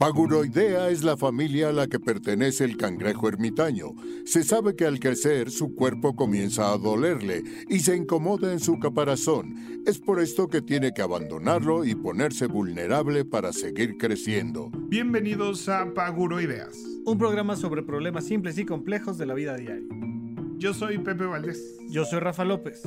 Paguroidea es la familia a la que pertenece el cangrejo ermitaño. Se sabe que al crecer su cuerpo comienza a dolerle y se incomoda en su caparazón. Es por esto que tiene que abandonarlo y ponerse vulnerable para seguir creciendo. Bienvenidos a Paguroideas. Un programa sobre problemas simples y complejos de la vida diaria. Yo soy Pepe Valdés. Yo soy Rafa López.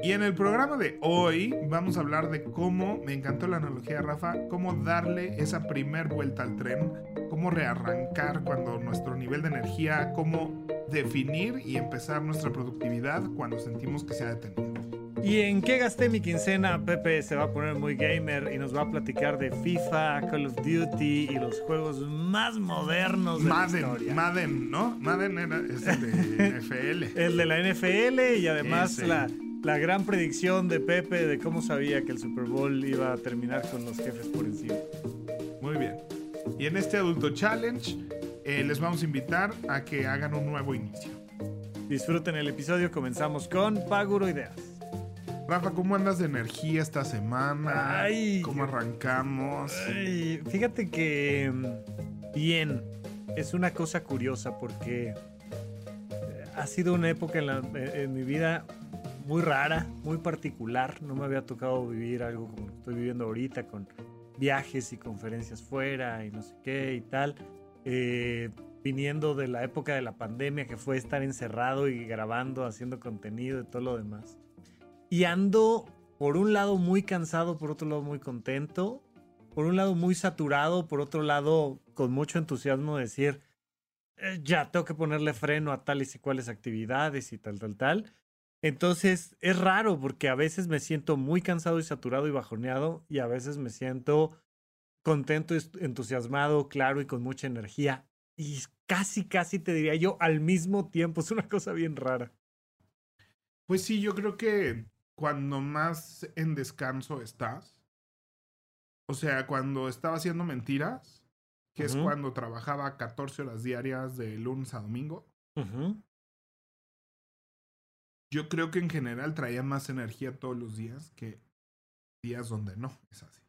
Y en el programa de hoy vamos a hablar de cómo, me encantó la analogía de Rafa, cómo darle esa primer vuelta al tren, cómo rearrancar cuando nuestro nivel de energía, cómo definir y empezar nuestra productividad cuando sentimos que se ha detenido. ¿Y en qué gasté mi quincena? Pepe se va a poner muy gamer y nos va a platicar de FIFA, Call of Duty y los juegos más modernos de Madden, la historia. Madden, ¿no? Madden era, es el de NFL. El de la NFL y además Ese. la, la gran predicción de Pepe de cómo sabía que el Super Bowl iba a terminar con los jefes por encima. Muy bien. Y en este Adulto Challenge eh, les vamos a invitar a que hagan un nuevo inicio. Disfruten el episodio, comenzamos con Paguro Ideas. Rafa, ¿cómo andas de energía esta semana? Ay. ¿Cómo arrancamos? Ay, fíjate que mm, bien, es una cosa curiosa porque eh, ha sido una época en, la- en mi vida muy rara, muy particular. No me había tocado vivir algo como estoy viviendo ahorita con viajes y conferencias fuera y no sé qué y tal. Eh, viniendo de la época de la pandemia que fue estar encerrado y grabando, haciendo contenido y todo lo demás. Y ando por un lado muy cansado, por otro lado muy contento, por un lado muy saturado, por otro lado con mucho entusiasmo de decir, "Eh, ya tengo que ponerle freno a tales y cuales actividades y tal, tal, tal. Entonces es raro porque a veces me siento muy cansado y saturado y bajoneado y a veces me siento contento, entusiasmado, claro y con mucha energía. Y casi, casi te diría yo al mismo tiempo. Es una cosa bien rara. Pues sí, yo creo que cuando más en descanso estás, o sea, cuando estaba haciendo mentiras, que es cuando trabajaba 14 horas diarias de lunes a domingo. Yo creo que en general traía más energía todos los días que días donde no, es así.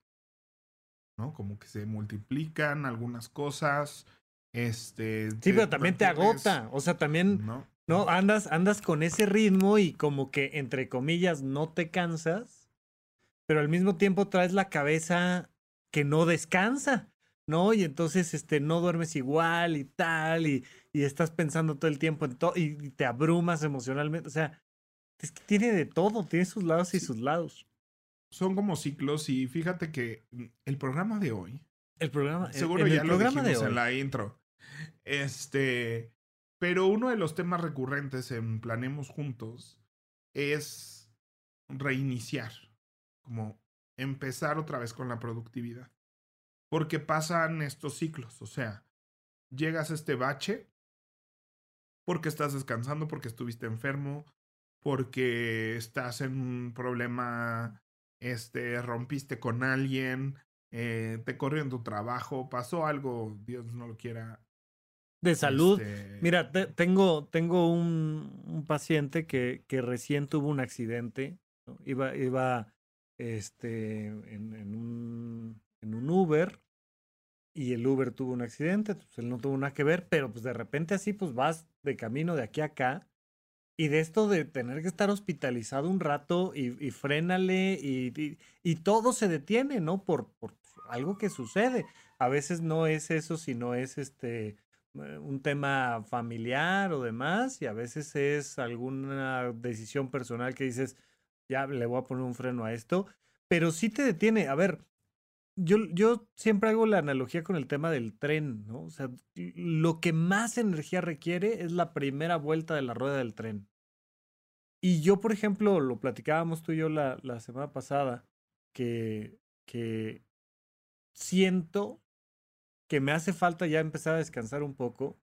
¿No? Como que se multiplican algunas cosas. Este. Sí, pero también te agota. O sea, también ¿No? No, andas, andas con ese ritmo y como que, entre comillas, no te cansas, pero al mismo tiempo traes la cabeza que no descansa, ¿no? Y entonces, este, no duermes igual y tal, y, y estás pensando todo el tiempo en todo, y, y te abrumas emocionalmente, o sea, es que tiene de todo, tiene sus lados y Sí. sus lados. Son como ciclos y fíjate que mm, el programa de hoy El programa, en- Seguro ya el lo programa de dijimos hoy, en la intro. Este, pero uno de los temas recurrentes en Planemos Juntos es reiniciar, como empezar otra vez con la productividad. Porque pasan estos ciclos, o sea, llegas a este bache porque estás descansando, porque estuviste enfermo, porque estás en un problema, este, rompiste con alguien, eh, te corrió en tu trabajo, pasó algo, Dios no lo quiera. de salud. este, Mira, te- tengo, tengo un, un paciente que, que recién tuvo un accidente. ¿no? Iba, iba este, en, en un, en un Uber y el Uber tuvo un accidente. Pues él no tuvo nada que ver, pero pues de repente así pues vas de camino de aquí a acá. Y de esto de tener que estar hospitalizado un rato y, y frénale y, y, y todo se detiene, ¿no? Por, por algo que sucede. A veces no es eso, sino es este eh, un tema familiar o demás, y a veces es alguna decisión personal que dices, ya le voy a poner un freno a esto, pero sí te detiene. A ver, yo, yo siempre hago la analogía con el tema del tren, ¿no? O sea, lo que más energía requiere es la primera vuelta de la rueda del tren. Y yo, por ejemplo, lo platicábamos tú y yo la, la semana pasada, que, que siento que me hace falta ya empezar a descansar un poco,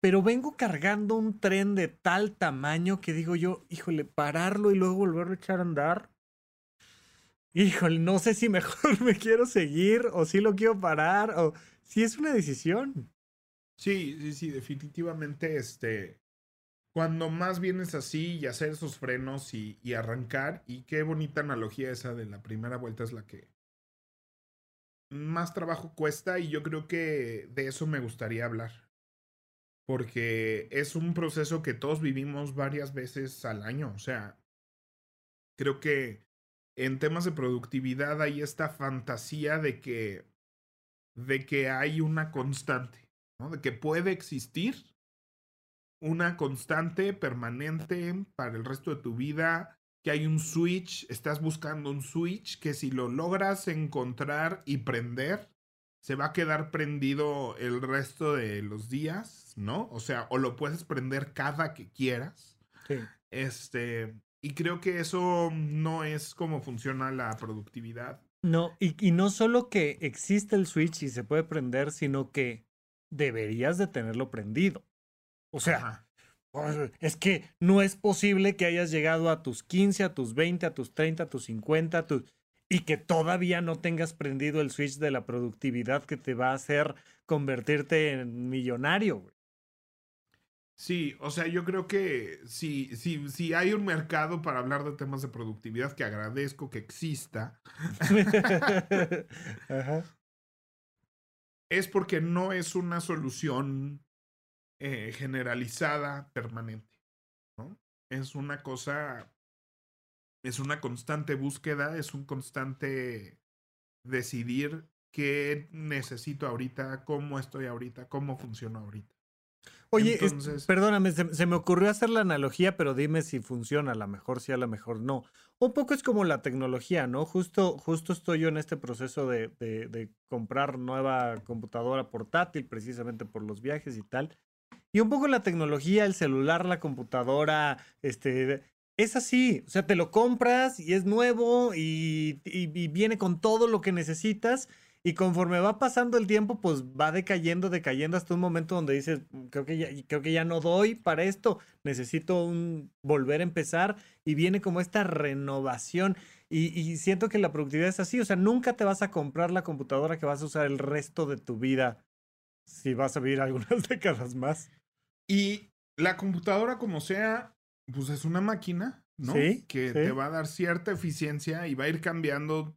pero vengo cargando un tren de tal tamaño que digo yo, híjole, pararlo y luego volverlo a echar a andar. Híjole, no sé si mejor me quiero seguir o si lo quiero parar o si es una decisión. Sí, sí, sí, definitivamente, este, cuando más vienes así y hacer esos frenos y, y arrancar, y qué bonita analogía esa de la primera vuelta es la que más trabajo cuesta y yo creo que de eso me gustaría hablar. Porque es un proceso que todos vivimos varias veces al año. O sea, creo que en temas de productividad hay esta fantasía de que, de que hay una constante, ¿no? De que puede existir una constante permanente para el resto de tu vida, que hay un switch, estás buscando un switch que si lo logras encontrar y prender, se va a quedar prendido el resto de los días, ¿no? O sea, o lo puedes prender cada que quieras. Sí. Este, y creo que eso no es como funciona la productividad. No, y, y no solo que existe el switch y se puede prender, sino que deberías de tenerlo prendido. O sea, Ajá. Es que no es posible que hayas llegado a tus 15, a tus 20, a tus 30, a tus 50, a tus... y que todavía no tengas prendido el switch de la productividad que te va a hacer convertirte en millonario. güey. Sí, o sea, yo creo que si, si, si hay un mercado para hablar de temas de productividad que agradezco que exista, Ajá. es porque no es una solución eh, generalizada permanente, ¿no? Es una cosa, es una constante búsqueda, es un constante decidir qué necesito ahorita, cómo estoy ahorita, cómo funciono ahorita. Oye, es- Entonces- perdóname, se, se me ocurrió hacer la analogía, pero dime si funciona, a lo mejor sí, a lo mejor no. Un poco es como la tecnología, ¿no? Justo, justo estoy yo en este proceso de, de- de comprar nueva computadora portátil, precisamente por los viajes y tal. Y un poco la tecnología, el celular, la computadora, este, es así. O sea, te lo compras y es nuevo y, y- viene con todo lo que necesitas. Y conforme va pasando el tiempo, pues va decayendo, decayendo hasta un momento donde dices, "Mm, creo que ya, creo que ya no doy para esto, necesito un volver a empezar y viene como esta renovación. Y, y siento que la productividad es así, o sea, nunca te vas a comprar la computadora que vas a usar el resto de tu vida si vas a vivir algunas décadas más. Y la computadora, como sea, pues es una máquina, ¿no? Sí, que sí. te va a dar cierta eficiencia y va a ir cambiando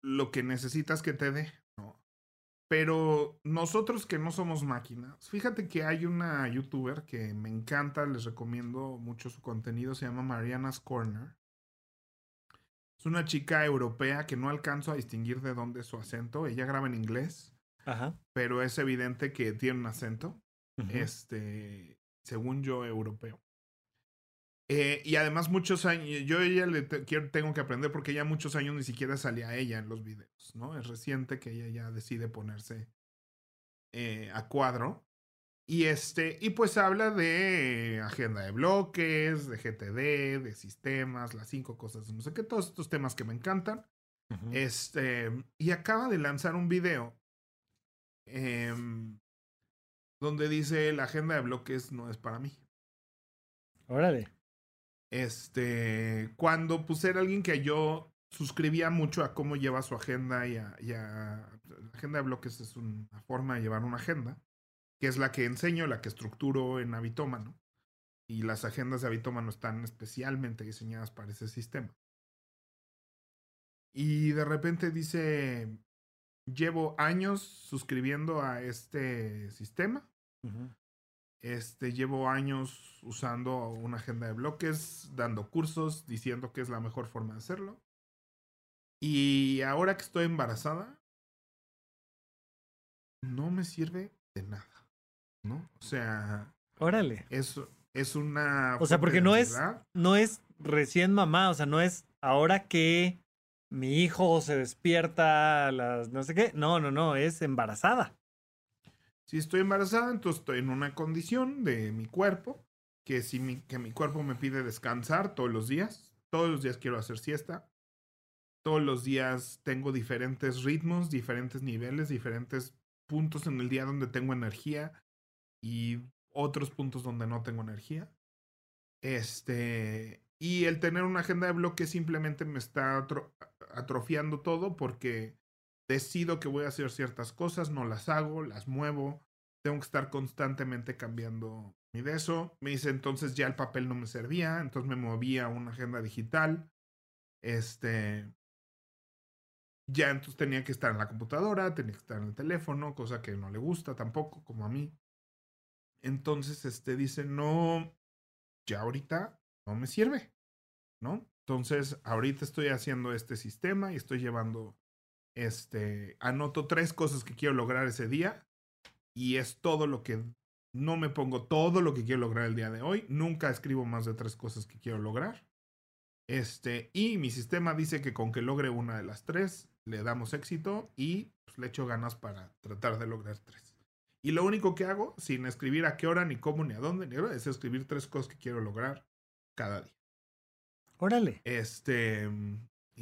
lo que necesitas que te dé, ¿no? Pero nosotros que no somos máquinas, fíjate que hay una youtuber que me encanta, les recomiendo mucho su contenido, se llama Mariana's Corner. Es una chica europea que no alcanzo a distinguir de dónde es su acento. Ella graba en inglés, Ajá. pero es evidente que tiene un acento este, según yo, europeo. Eh, y además muchos años, yo ella le te- quiero, tengo que aprender porque ella muchos años ni siquiera salía ella en los videos, ¿no? Es reciente que ella ya decide ponerse eh, a cuadro. Y este, y pues habla de agenda de bloques, de GTD, de sistemas, las cinco cosas, no sé qué, todos estos temas que me encantan. Ujú. Este, y acaba de lanzar un video em, donde dice la agenda de bloques no es para mí. Órale. Este, cuando pues era alguien que yo suscribía mucho a cómo lleva su agenda y a, y a- la agenda de bloques es una forma de llevar una agenda, que es la que enseño, la que estructuro en Habitómano. Y las agendas de Habitómano están especialmente diseñadas para ese sistema. Y de repente dice, llevo años suscribiendo a este sistema. Este, llevo años usando una agenda de bloques, dando cursos, diciendo que es la mejor forma de hacerlo. Y ahora que estoy embarazada, no me sirve de nada, ¿no? O sea, Órale. es, es una... O sea, porque no es- no es recién mamá, o sea, no es ahora que mi hijo se despierta las no sé qué. No, no, no, es embarazada. Si estoy embarazada, entonces estoy en una condición de mi cuerpo, que si mi, que mi cuerpo me pide descansar todos los días, todos los días quiero hacer siesta, todos los días tengo diferentes ritmos, diferentes niveles, diferentes puntos en el día donde tengo energía y otros puntos donde no tengo energía. Este, y el tener una agenda de bloques simplemente me está atro- atrofiando todo porque decido que voy a hacer ciertas cosas, no las hago, las muevo, tengo que estar constantemente cambiando mi de eso. Me dice entonces ya el papel no me servía, entonces me moví a una agenda digital. Este. ya entonces tenía que estar en la computadora, tenía que estar en el teléfono, cosa que no le gusta tampoco, como a mí. Entonces, este dice, no, ya ahorita no me sirve, ¿no? Entonces, ahorita estoy haciendo este sistema y estoy llevando, este, anoto tres cosas que quiero lograr ese día y es todo lo que, no me pongo todo lo que quiero lograr el día de hoy, nunca escribo más de tres cosas que quiero lograr. Este, y mi sistema dice que con que logre una de las tres, le damos éxito y pues, le echo ganas para tratar de lograr tres. Y lo único que hago, sin escribir a qué hora, ni cómo, ni a dónde, ni hora, es escribir tres cosas que quiero lograr cada día. Órale. Este.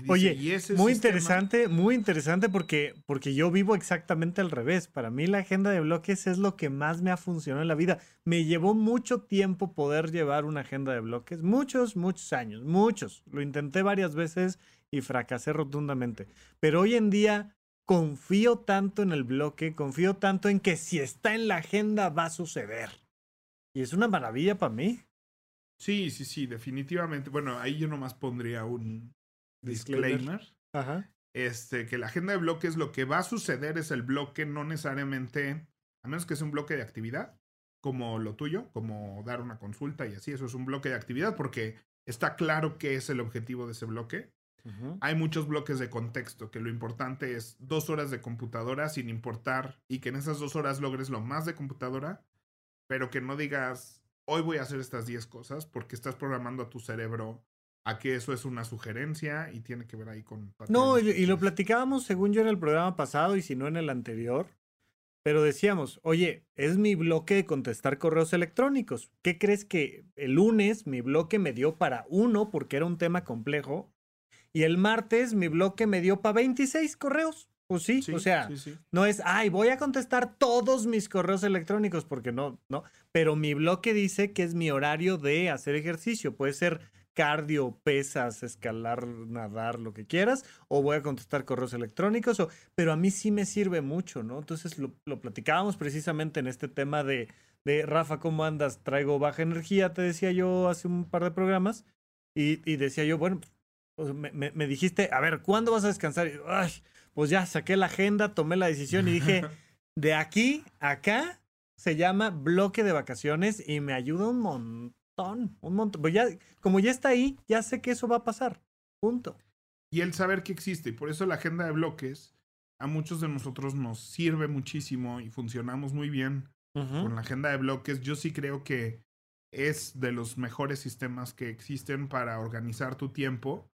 Oye, muy interesante, muy interesante porque, porque yo vivo exactamente al revés. Para mí la agenda de bloques es lo que más me ha funcionado en la vida. Me llevó mucho tiempo poder llevar una agenda de bloques, muchos, muchos años, muchos. Lo intenté varias veces y fracasé rotundamente. Pero hoy en día confío tanto en el bloque, confío tanto en que si está en la agenda va a suceder. Y es una maravilla para mí. Sí, sí, sí, definitivamente. Bueno, ahí yo nomás pondría un disclaimer. Ajá. Este, que la agenda de bloques, lo que va a suceder es el bloque, no necesariamente, a menos que sea un bloque de actividad, como lo tuyo, como dar una consulta y así, eso es un bloque de actividad porque está claro qué es el objetivo de ese bloque. Hay muchos bloques de contexto, que lo importante es dos horas de computadora sin importar y que en esas dos horas logres lo más de computadora, pero que no digas, hoy voy a hacer estas 10 cosas, porque estás programando a tu cerebro a que eso es una sugerencia y tiene que ver ahí con... No, y, lo platicábamos según yo en el programa pasado y si no en el anterior, pero decíamos, oye, es mi bloque de contestar correos electrónicos. ¿Qué crees que el lunes mi bloque me dio para uno porque era un tema complejo y el martes mi bloque me dio para 26 correos. Pues sí, o sea, no es, ay, voy a contestar todos mis correos electrónicos, porque no, no. Pero mi bloque dice que es mi horario de hacer ejercicio. Puede ser cardio, pesas, escalar, nadar, lo que quieras, o voy a contestar correos electrónicos, o, pero a mí sí me sirve mucho, ¿no? Entonces lo, platicábamos precisamente en este tema de, de, Rafa, ¿cómo andas? Traigo baja energía, te decía yo hace un par de programas, y, y decía yo, bueno, pues, me, dijiste, a ver, ¿cuándo vas a descansar? Pues ya saqué la agenda, tomé la decisión y dije, de aquí a acá se llama bloque de vacaciones y me ayuda un montón, un montón. Pues ya, como ya está ahí, ya sé que eso va a pasar. Punto. Y el saber que existe, y por eso la agenda de bloques a muchos de nosotros nos sirve muchísimo y funcionamos muy bien con la agenda de bloques. Yo sí creo que es de los mejores sistemas que existen para organizar tu tiempo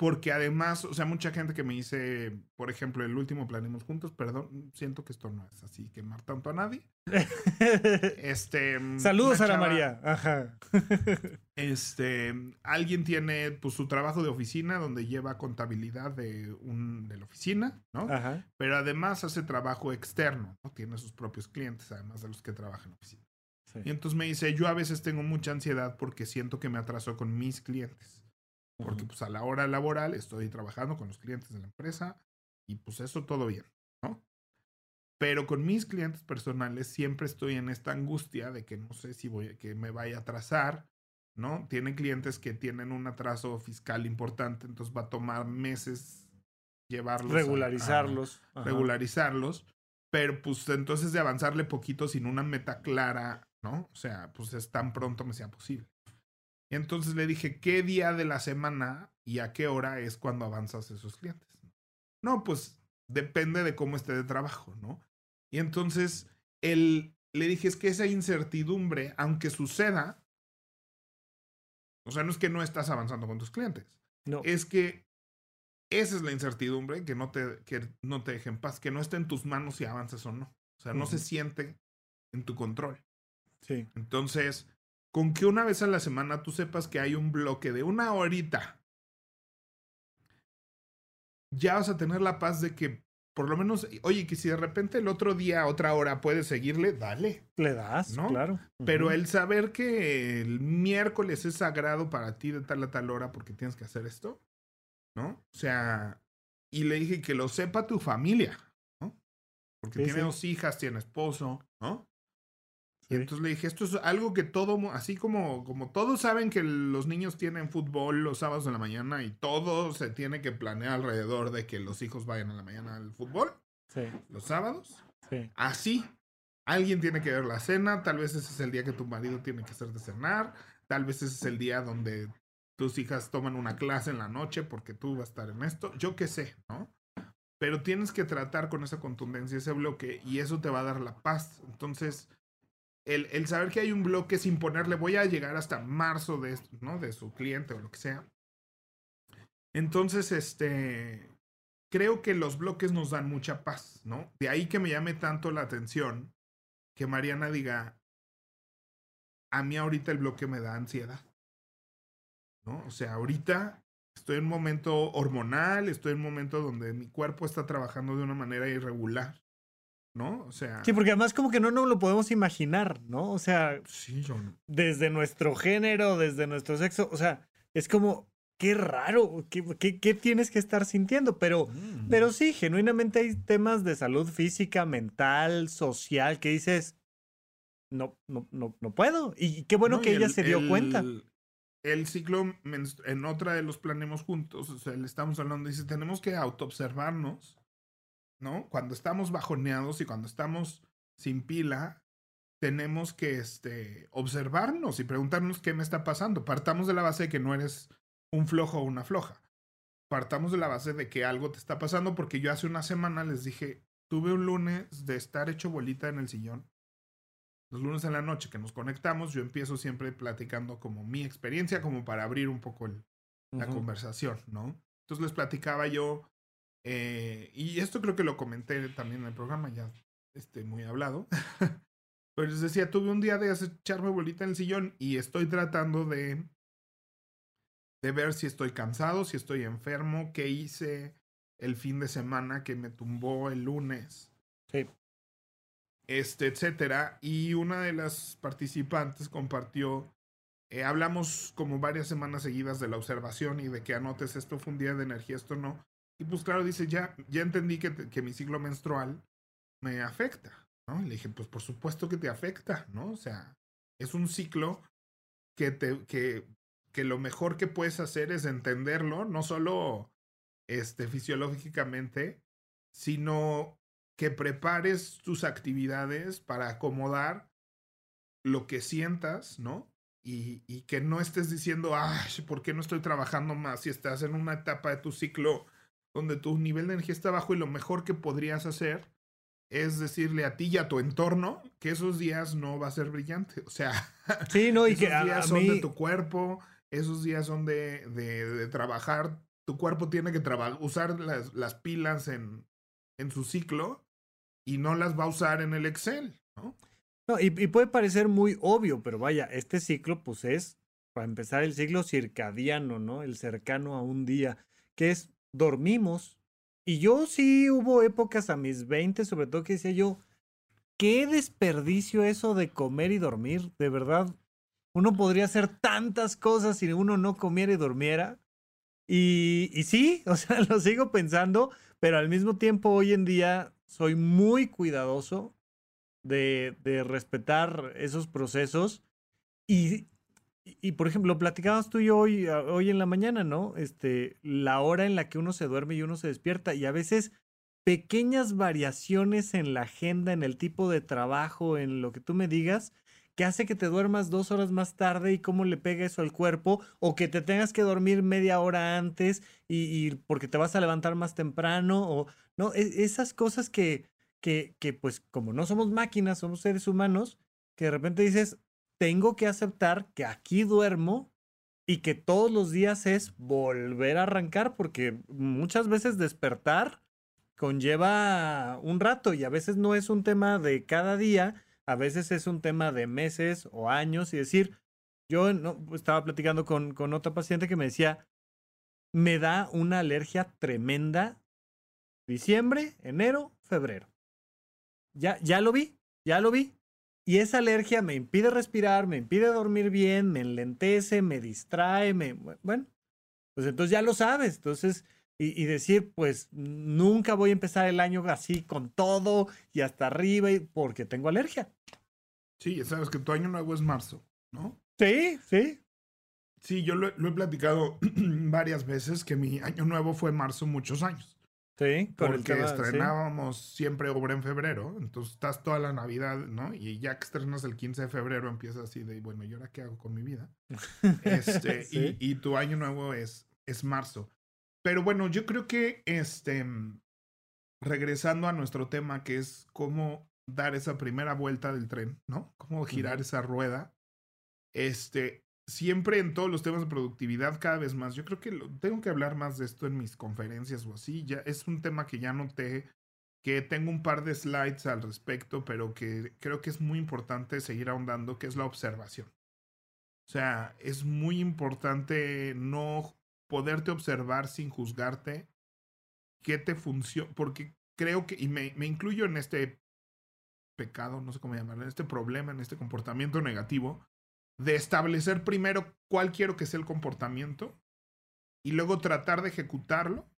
porque además, o sea, mucha gente que me dice, por ejemplo, el último Planemos Juntos, perdón, siento que esto no es así, quemar tanto a nadie. este. Saludos a la María. Ajá. este. Alguien tiene pues, su trabajo de oficina donde lleva contabilidad de, un, de la oficina, ¿no? Ajá. Pero además hace trabajo externo, ¿no? Tiene sus propios clientes, además de los que trabajan en oficina. Y entonces me dice, yo a veces tengo mucha ansiedad porque siento que me atraso con mis clientes. Porque pues a la hora laboral estoy trabajando con los clientes de la empresa y pues eso todo bien, ¿no? Pero con mis clientes personales siempre estoy en esta angustia de que no sé si voy que me vaya a atrasar, ¿no? Tienen clientes que tienen un atraso fiscal importante, entonces va a tomar meses llevarlos regularizarlos, regularizarlos, pero pues entonces de avanzarle poquito sin una meta clara, ¿no? O sea, pues es tan pronto me sea posible. Entonces le dije, ¿qué día de la semana y a qué hora es cuando avanzas esos clientes? No, pues depende de cómo esté de trabajo, ¿no? Y entonces él, le dije, es que esa incertidumbre, aunque suceda, o sea, no es que no estás avanzando con tus clientes, no. es que esa es la incertidumbre que no te, que no te deje en paz, que no esté en tus manos si avanzas o no. O sea, no se siente en tu control. Sí. Entonces, con que una vez a la semana tú sepas que hay un bloque de una horita, ya vas a tener la paz de que por lo menos, oye, que si de repente el otro día, otra hora puedes seguirle, dale. Le das, ¿no? Claro. Pero el saber que el miércoles es sagrado para ti de tal a tal hora porque tienes que hacer esto, ¿no? O sea, y le dije que lo sepa tu familia, ¿no? Porque tiene dos hijas, tiene esposo, ¿no? Y entonces le dije, esto es algo que todo, así como, como todos saben que los niños tienen fútbol los sábados en la mañana y todo se tiene que planear alrededor de que los hijos vayan a la mañana al fútbol. Sí. Los sábados. Sí. Así, alguien tiene que ver la cena, tal vez ese es el día que tu marido tiene que hacer de cenar, tal vez ese es el día donde tus hijas toman una clase en la noche porque tú vas a estar en esto, yo qué sé, ¿no? Pero tienes que tratar con esa contundencia, ese bloque, y eso te va a dar la paz. Entonces, el, el, saber que hay un bloque sin ponerle voy a llegar hasta marzo de esto, ¿no? De su cliente o lo que sea. Entonces, este, creo que los bloques nos dan mucha paz, ¿no? De ahí que me llame tanto la atención que Mariana diga, a mí ahorita el bloque me da ansiedad, ¿no? O sea, ahorita estoy en un momento hormonal, estoy en un momento donde mi cuerpo está trabajando de una manera irregular. ¿No? O sea. Sí, porque además como que no nos lo podemos imaginar, ¿no? O sea, sí, desde nuestro género, desde nuestro sexo, o sea, es como, qué raro, qué, qué, tienes que estar sintiendo, pero, mm. pero sí, genuinamente hay temas de salud física, mental, social, que dices, no, no, no, no puedo. Y qué bueno que ella se dio cuenta. El ciclo, en otra de los planemos juntos, o sea, le estamos hablando, dice, tenemos que autoobservarnos ¿no? Cuando estamos bajoneados y cuando estamos sin pila, tenemos que este, observarnos y preguntarnos qué me está pasando. Partamos de la base de que no eres un flojo o una floja. Partamos de la base de que algo te está pasando porque yo hace una semana les dije, tuve un lunes de estar hecho bolita en el sillón. Los lunes en la noche que nos conectamos, yo empiezo siempre platicando como mi experiencia, como para abrir un poco la conversación, ¿no? Entonces les platicaba yo eh, y esto creo que lo comenté también en el programa, ya este, muy hablado. Pero les decía, tuve un día de echarme bolita en el sillón y estoy tratando de, de ver si estoy cansado, si estoy enfermo, qué hice el fin de semana que me tumbó el lunes. Sí. Este, etcétera. Y una de las participantes compartió. Eh, hablamos como varias semanas seguidas de la observación y de que anotes esto fue un día de energía, esto no. Y pues claro, dice, ya, ya entendí que, que mi ciclo menstrual me afecta, ¿no? le dije, pues por supuesto que te afecta, ¿no? O sea, es un ciclo que, te, que, que lo mejor que puedes hacer es entenderlo, no solo este, fisiológicamente, sino que prepares tus actividades para acomodar lo que sientas, ¿no? Y, y que no estés diciendo, ay, ¿por qué no estoy trabajando más si estás en una etapa de tu ciclo donde tu nivel de energía está bajo y lo mejor que podrías hacer es decirle a ti y a tu entorno que esos días no va a ser brillante. O sea, sí, no, y esos que días son de tu cuerpo, esos días son de, de, trabajar. Tu cuerpo tiene que usar las, las pilas en, en su ciclo y no las va a usar en el Excel, ¿no? No, y, y, puede parecer muy obvio, pero vaya, este ciclo, pues es, para empezar, el ciclo circadiano, ¿no? El cercano a un día, que es dormimos. Y yo sí hubo épocas a mis 20, sobre todo que decía yo, qué desperdicio eso de comer y dormir, de verdad. Uno podría hacer tantas cosas si uno no comiera y durmiera. Y, y sí, o sea, lo sigo pensando, pero al mismo tiempo hoy en día soy muy cuidadoso de, de respetar esos procesos. Y, y, por ejemplo, platicabas tú y yo hoy, hoy en la mañana, ¿no? Este, la hora en la que uno se duerme y uno se despierta. Y a veces pequeñas variaciones en la agenda, en el tipo de trabajo, en lo que tú me digas, que hace que te duermas dos horas más tarde y cómo le pega eso al cuerpo, o que te tengas que dormir media hora antes y, porque te vas a levantar más temprano, o no, e, esas cosas que, que, que pues como no somos máquinas, somos seres humanos, que de repente dices, tengo que aceptar que aquí duermo y que todos los días es volver a arrancar porque muchas veces despertar conlleva un rato y a veces no es un tema de cada día, a veces es un tema de meses o años y decir, yo no, estaba platicando con, con otra paciente que me decía, me da una alergia tremenda diciembre, enero, febrero. Ya, ya lo vi, ya lo vi. Y esa alergia me impide respirar, me impide dormir bien, me enlentece, me distrae, me... Bueno, pues entonces ya lo sabes. Entonces, y, decir, pues nunca voy a empezar el año así con todo y hasta arriba porque tengo alergia. Sí, ya sabes que tu año nuevo es marzo, ¿no? Sí, sí. Sí, yo lo, lo he platicado varias veces que mi año nuevo fue marzo muchos años. Sí, con el Porque tema, sí. estrenábamos siempre obra en febrero, entonces estás toda la Navidad, ¿no? Y ya que estrenas el 15 de febrero empiezas así de, bueno, ¿y ahora qué hago con mi vida? Este, Sí. y, y tu año nuevo es, es marzo. Pero bueno, yo creo que, este, regresando a nuestro tema, que es cómo dar esa primera vuelta del tren, ¿no? Cómo girar esa rueda. Este, siempre en todos los temas de productividad, cada vez más. Yo creo que tengo que hablar más de esto en mis conferencias o así. Ya es un tema que ya noté, que tengo un par de slides al respecto, pero que creo que es muy importante seguir ahondando, que es la observación. O sea, es muy importante no poderte observar sin juzgarte qué te funciona, porque creo que, y me, me incluyo en este pecado, no sé cómo llamarlo, en este problema, en este comportamiento negativo, de establecer primero cuál quiero que sea el comportamiento y luego tratar de ejecutarlo.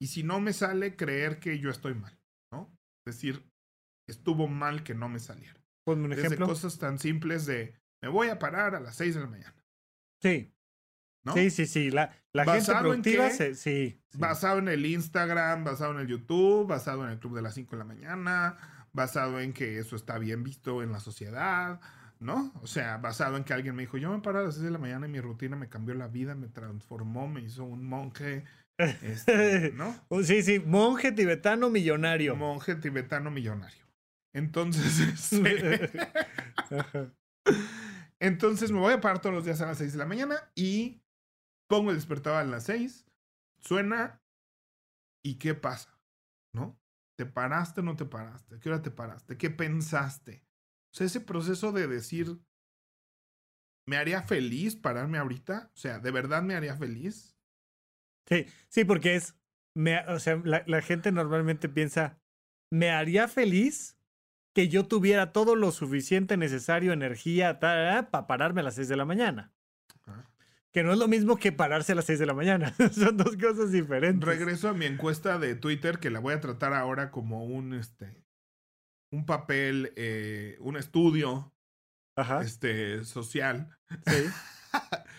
Y si no me sale, creer que yo estoy mal, ¿no? Es decir, estuvo mal que no me saliera. Ponme un Desde ejemplo. cosas tan simples de me voy a parar a las 6 de la mañana, Sí, ¿no? sí, sí, sí. La, la gente ¿Basado en productiva, qué? se- sí. sí. Basado en el Instagram, basado en el YouTube, basado en el club de las 5 de la mañana, basado en que eso está bien visto en la sociedad, ¿no? O sea, basado en que alguien me dijo, yo me paro a las 6 de la mañana y mi rutina me cambió la vida, me transformó, me hizo un monje, este, ¿no? Oh, Sí, sí, monje tibetano millonario. Monje tibetano millonario. Entonces, este, entonces me voy a parar todos los días a las 6 de la mañana y pongo el despertador a las 6, suena y ¿qué pasa? ¿No? ¿Te paraste o no te paraste? ¿A qué hora te paraste? ¿Qué pensaste? O sea, ese proceso de decir, ¿me haría feliz pararme ahorita? O sea, ¿de verdad me haría feliz? Sí, sí, porque es, me, o sea, la, la gente normalmente piensa, me haría feliz que yo tuviera todo lo suficiente necesario, energía, para pararme a las 6 de la mañana. Ajá. Que no es lo mismo que pararse a las 6 de la mañana. Son dos cosas diferentes. Regreso a mi encuesta de Twitter, que la voy a tratar ahora como un, este, un papel, eh, un estudio Ajá. este, social, Sí.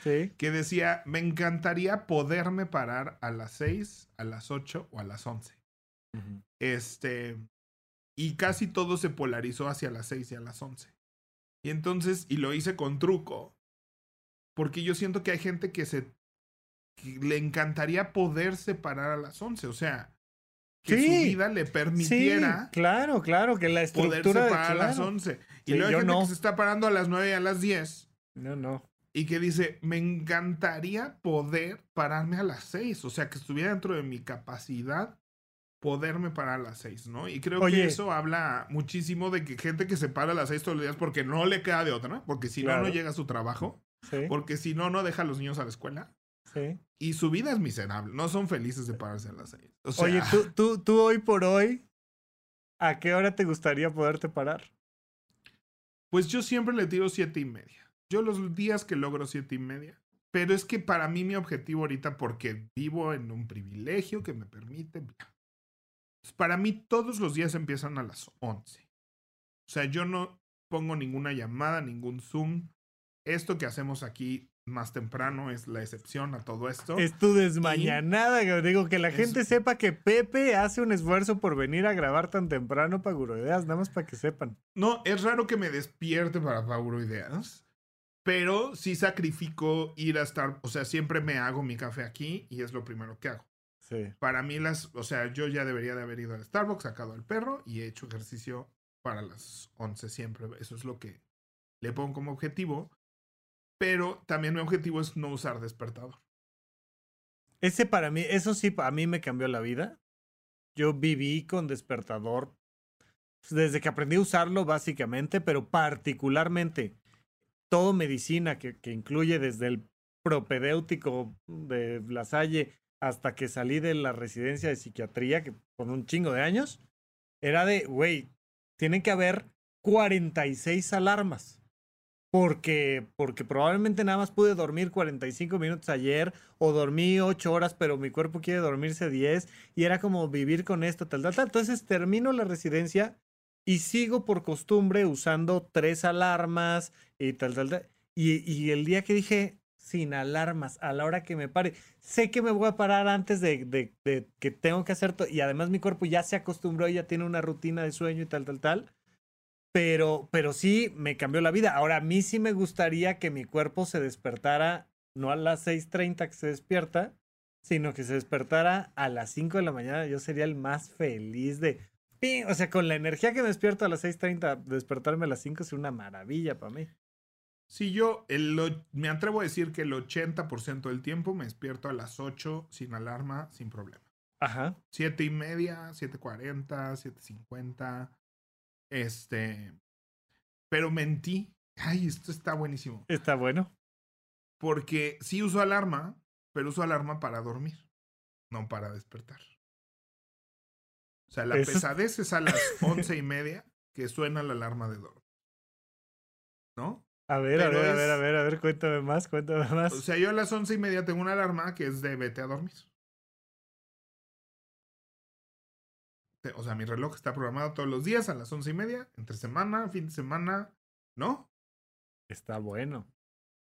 Sí. que decía, me encantaría poderme parar a las 6, a las 8 o a las 11. Ujú. Este, y casi todo se polarizó hacia las 6 y a las 11. Y entonces, y lo hice con truco, porque yo siento que hay gente que se, que le encantaría poderse parar a las 11, o sea, que su Sí. vida le Sí, permitiera claro, claro, que la poderse estructura de parar a las claro. 11. Y Sí, luego hay gente no. que se está parando a las 9 y a las 10. No, no. Y que dice, me encantaría poder pararme a las 6. O sea, que estuviera dentro de mi capacidad poderme parar a las 6, ¿no? Y creo que eso habla muchísimo de que gente que se para a las 6 todos los días porque no le queda de otra, porque si no, Claro. no llega a su trabajo, Sí, porque si no, no deja a los niños a la escuela. Sí. Y su vida es miserable, no son felices de pararse a las 6. O sea, Oye, tú, tú, tú hoy por hoy, ¿a qué hora te gustaría poderte parar? Pues yo siempre le tiro siete y media. Yo los días que logro siete y media. Pero es que para mí mi objetivo ahorita, porque vivo en un privilegio que me permite. Pues para mí todos los días empiezan a las 11. O sea, yo no pongo ninguna llamada, ningún Zoom. Esto que hacemos aquí más temprano es la excepción a todo esto. Es tu desmañanada, que digo, que la Es- gente sepa que Pepe hace un esfuerzo por venir a grabar tan temprano para Guroideas, nada más para que sepan. No, es raro que me despierte para Pauro Ideas, pero sí sacrifico ir a estar, o sea, siempre me hago mi café aquí y es lo primero que hago. Sí. Para mí las, o sea, yo ya debería de haber ido al Starbucks, sacado al perro y he hecho ejercicio para las 11 siempre. Eso es lo que le pongo como objetivo. Pero también mi objetivo es no usar despertador. Ese para mí, eso sí, a mí me cambió la vida. Yo viví con despertador pues, desde que aprendí a usarlo, básicamente, pero particularmente todo medicina que, que incluye desde el propedéutico de La Salle hasta que salí de la residencia de psiquiatría, que con un chingo de años, era de, güey, tienen que haber 46 alarmas. Porque, porque probablemente nada más pude dormir 45 minutos ayer o dormí 8 horas, pero mi cuerpo quiere dormirse 10 y era como vivir con esto, tal, tal, tal. Entonces termino la residencia Y sigo por costumbre usando tres alarmas y tal, tal, tal. Y, el día que dije, sin alarmas, a la hora que me pare, sé que me voy a parar antes de que tengo que hacer todo. Y además mi cuerpo ya se acostumbró, ya tiene una rutina de sueño y tal, tal, tal. Pero, pero sí me cambió la vida. Ahora, a mí sí me gustaría que mi cuerpo se despertara, no a las 6.30 que se despierta, sino que se despertara a las 5 de la mañana. Yo sería el más feliz de... O sea, con la energía que me despierto a las 6.30, despertarme a las 5 es una maravilla para mí. Si yo el, me atrevo a decir que el 80% del tiempo me despierto a las 8 sin alarma, sin problema. Ajá. Siete y media, 7.40, 7.50. Este. Pero mentí. Ay, esto está buenísimo. Está bueno. Porque sí uso alarma, pero uso alarma para dormir, no para despertar. O sea, la Eso pesadez es a las once y media que suena la alarma de dormir. ¿No? A ver, a ver, a ver, a ver, a ver, cuéntame más, cuéntame más. O sea, yo a las once y media tengo una alarma que es de vete a dormir. O sea, mi reloj está programado todos los días a las once y media, entre semana, fin de semana, ¿no? Está bueno.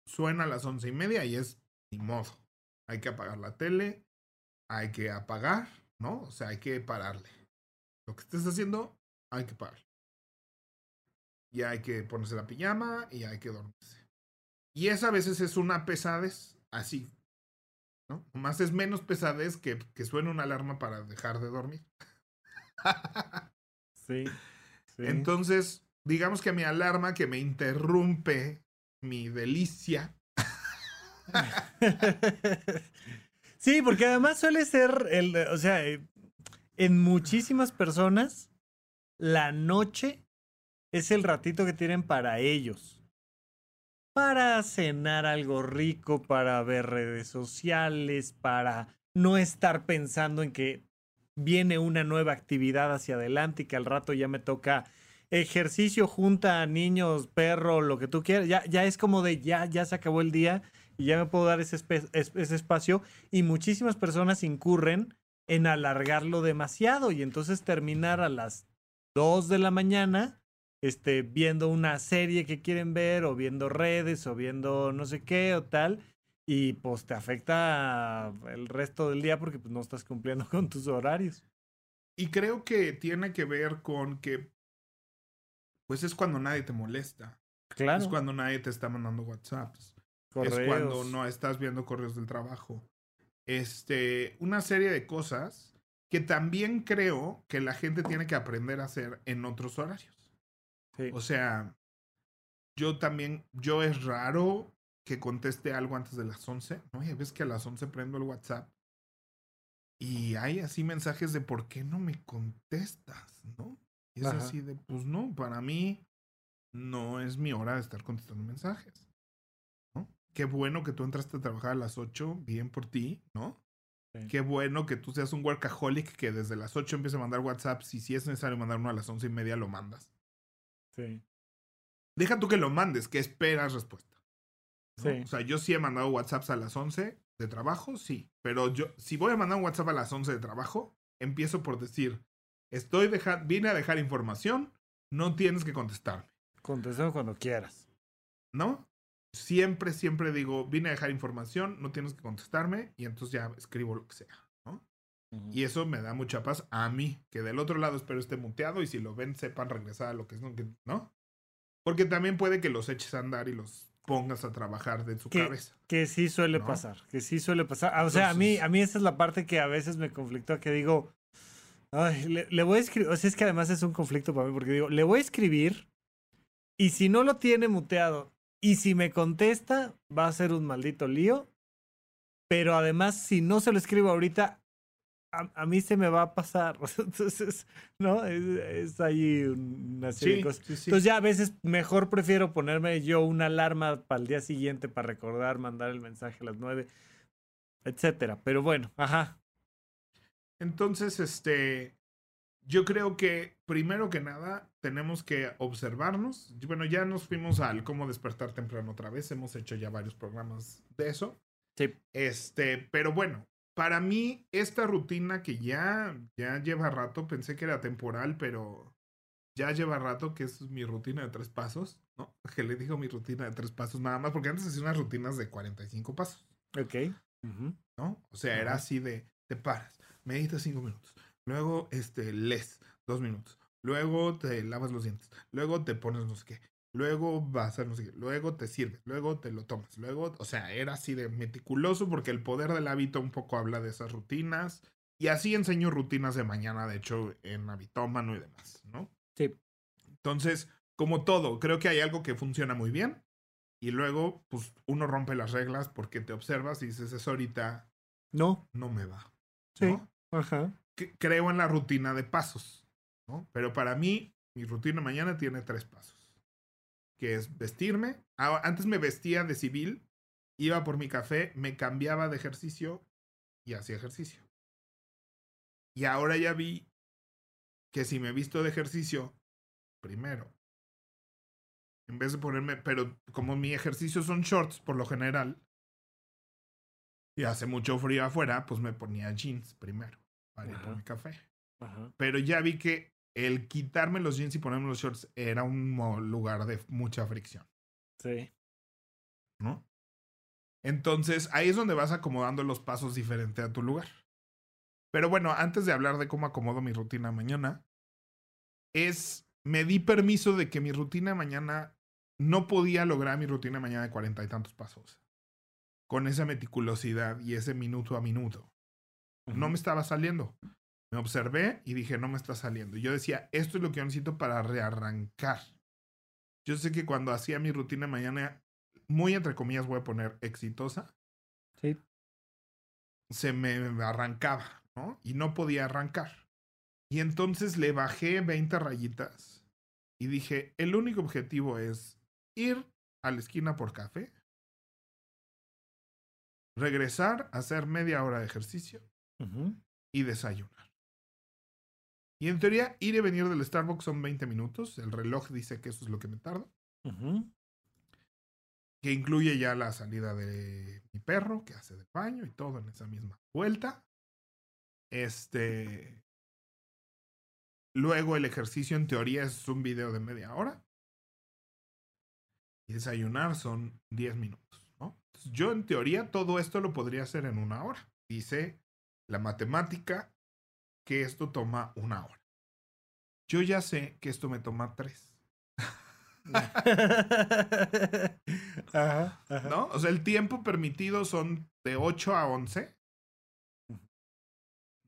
suena a las once y media y es ni modo. Hay que apagar la tele, hay que apagar, ¿no? O sea, hay que pararle. Lo que estés haciendo, hay que parar. Y hay que ponerse la pijama y hay que dormirse. Y esa a veces es una pesadez así, ¿no? Más es menos pesadez que, que suene una alarma para dejar de dormir. Sí. sí. Entonces, digamos que mi alarma que me interrumpe mi delicia sí, porque además suele ser el, o sea, eh, en muchísimas personas la noche es el ratito que tienen para ellos. Para cenar algo rico, para ver redes sociales, para no estar pensando en que viene una nueva actividad hacia adelante y que al rato ya me toca ejercicio, junta, niños, perro, lo que tú quieras. Ya, ya es como de ya, ya se acabó el día y ya me puedo dar ese, ese espacio. Y muchísimas personas incurren en alargarlo demasiado y entonces terminar a las 2 de la mañana este, viendo una serie que quieren ver o viendo redes o viendo no sé qué o tal. Y pues te afecta el resto del día porque pues, no estás cumpliendo con tus horarios. Y creo que tiene que ver con que, pues es cuando nadie te molesta. Claro. Es cuando nadie te está mandando WhatsApps. Es correos. cuando no estás viendo correos del trabajo. Este, una serie de cosas que también creo que la gente tiene que aprender a hacer en otros horarios. Sí. O sea, yo también, yo es raro que conteste algo antes de las 11. ¿no? Y ves que a las 11 prendo el WhatsApp y hay así mensajes de por qué no me contestas, ¿no? Y es Ajá. así de, pues no, para mí no es mi hora de estar contestando mensajes. ¿no? Qué bueno que tú entraste a trabajar a las 8, bien por ti, ¿no? Sí. Qué bueno que tú seas un workaholic que desde las 8 empieza a mandar WhatsApps y si es necesario mandar uno a las 11 y media lo mandas. Sí. Deja tú que lo mandes, que esperas respuesta. ¿No? Sí. O sea, yo sí he mandado WhatsApps a las 11 de trabajo, sí. Pero yo, si voy a mandar un WhatsApp a las 11 de trabajo, empiezo por decir, estoy deja vine a dejar información, no tienes que contestarme, Contéstame cuando quieras. ¿no? Siempre, siempre digo, vine a dejar información, no tienes que contestarme y entonces ya escribo lo que sea, ¿no? Y eso me da mucha paz a mí, que del otro lado espero esté muteado y si lo ven sepan regresar a lo que es, ¿no? Porque también puede que los eches a andar y los pongas a trabajar de su ¿Qué? cabeza. Que sí suele ¿No? pasar, que sí suele pasar. Ah, O sea, a mí, a mí esa es la parte que a veces me conflictó, que digo, ay, le, le voy a escribir, o sea, es que además es un conflicto para mí, porque digo, le voy a escribir y si no lo tiene muteado y si me contesta, va a ser un maldito lío, pero además, si no se lo escribo ahorita, a, a mí se me va a pasar. Entonces, ¿no? Es, es ahí una serie de cosas. sí, sí. Entonces ya a veces mejor prefiero ponerme yo una alarma para el día siguiente para recordar, mandar el mensaje a las nueve, etcétera. Pero bueno, ajá. Entonces, este, yo creo que primero que nada tenemos que observarnos. Bueno, ya nos fuimos al cómo despertar temprano otra vez. Hemos hecho ya varios programas de eso. Sí. Este, pero bueno, para mí esta rutina que ya ya lleva rato, pensé que era temporal, pero ya lleva rato que es mi rutina de tres pasos, ¿no? Que le digo mi rutina de tres pasos nada más, porque antes hacía unas rutinas de 45 pasos, Ok. ¿no? O sea, era así de, te paras, meditas cinco minutos, luego, este, lees dos minutos, luego te lavas los dientes, luego te pones no sé qué, luego vas a hacer no sé qué, luego te sirves, luego te lo tomas, luego, o sea, era así de meticuloso porque el poder del hábito un poco habla de esas rutinas. Y así enseño rutinas de mañana, de hecho, en habitómano y demás, ¿no? Sí. Entonces, como todo, creo que hay algo que funciona muy bien. Y luego, pues, uno rompe las reglas porque te observas y dices, eso ahorita No. no me va. Sí. ¿no? Ajá. Creo en la rutina de pasos, ¿no? Pero para mí, mi rutina mañana tiene tres pasos. Que es vestirme. Ah, Antes me vestía de civil, iba por mi café, me cambiaba de ejercicio y hacía ejercicio. Y ahora ya vi que si me visto de ejercicio, primero, en vez de ponerme, pero como mi ejercicio son shorts por lo general, y hace mucho frío afuera, pues me ponía jeans primero para ir por mi café. Ajá. Pero ya vi que el quitarme los jeans y ponerme los shorts era un lugar de mucha fricción, Sí. ¿no? Entonces ahí es donde vas acomodando los pasos diferente a tu lugar. Pero bueno, antes de hablar de cómo acomodo mi rutina mañana, es, me di permiso de que mi rutina mañana no podía lograr mi rutina mañana de cuarenta y tantos pasos. Con esa meticulosidad y ese minuto a minuto. No me estaba saliendo. Me observé y dije, no me está saliendo. Y yo decía, esto es lo que yo necesito para rearrancar. Yo sé que cuando hacía mi rutina mañana, muy entre comillas voy a poner exitosa, Sí. se me arrancaba, ¿no? Y no podía arrancar. Y entonces le bajé 20 rayitas y dije, el único objetivo es ir a la esquina por café, regresar, hacer media hora de ejercicio y desayunar. Y en teoría, ir y venir del Starbucks son 20 minutos. El reloj dice que eso es lo que me tarda. Que incluye ya la salida de mi perro, que hace del baño y todo en esa misma vuelta. Este. Luego el ejercicio en teoría es un video de media hora. Y desayunar son 10 minutos, ¿no? Entonces, yo en teoría todo esto lo podría hacer en una hora. Dice la matemática que esto toma una hora. Yo ya sé que esto me toma tres. ajá, ajá. ¿No? O sea, el tiempo permitido son de 8 a 11.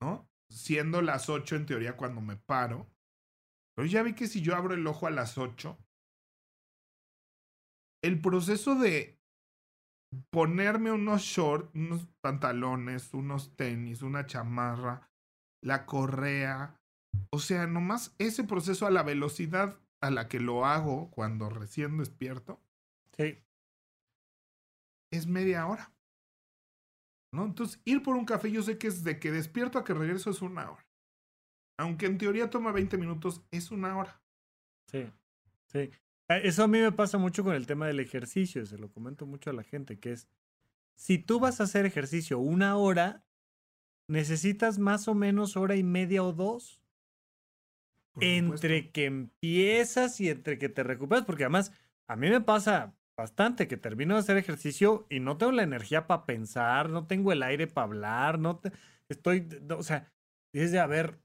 ¿No? Siendo las 8 en teoría cuando me paro. Pero ya vi que si yo abro el ojo a las 8, el proceso de ponerme unos shorts, unos pantalones, unos tenis, una chamarra, la correa, o sea, nomás ese proceso a la velocidad a la que lo hago cuando recién despierto, Sí. es media hora. ¿No? Entonces, ir por un café, yo sé que es de que despierto a que regreso es una hora. Aunque en teoría toma 20 minutos, es una hora. Sí, sí. Eh, Eso a mí me pasa mucho con el tema del ejercicio, se lo comento mucho a la gente, que es, si tú vas a hacer ejercicio una hora, necesitas más o menos hora y media o dos por entre supuesto. que empiezas y entre que te recuperas, porque además a mí me pasa bastante que termino de hacer ejercicio y no tengo la energía para pensar, no tengo el aire para hablar, no te- estoy, no, o sea, dices de a ver,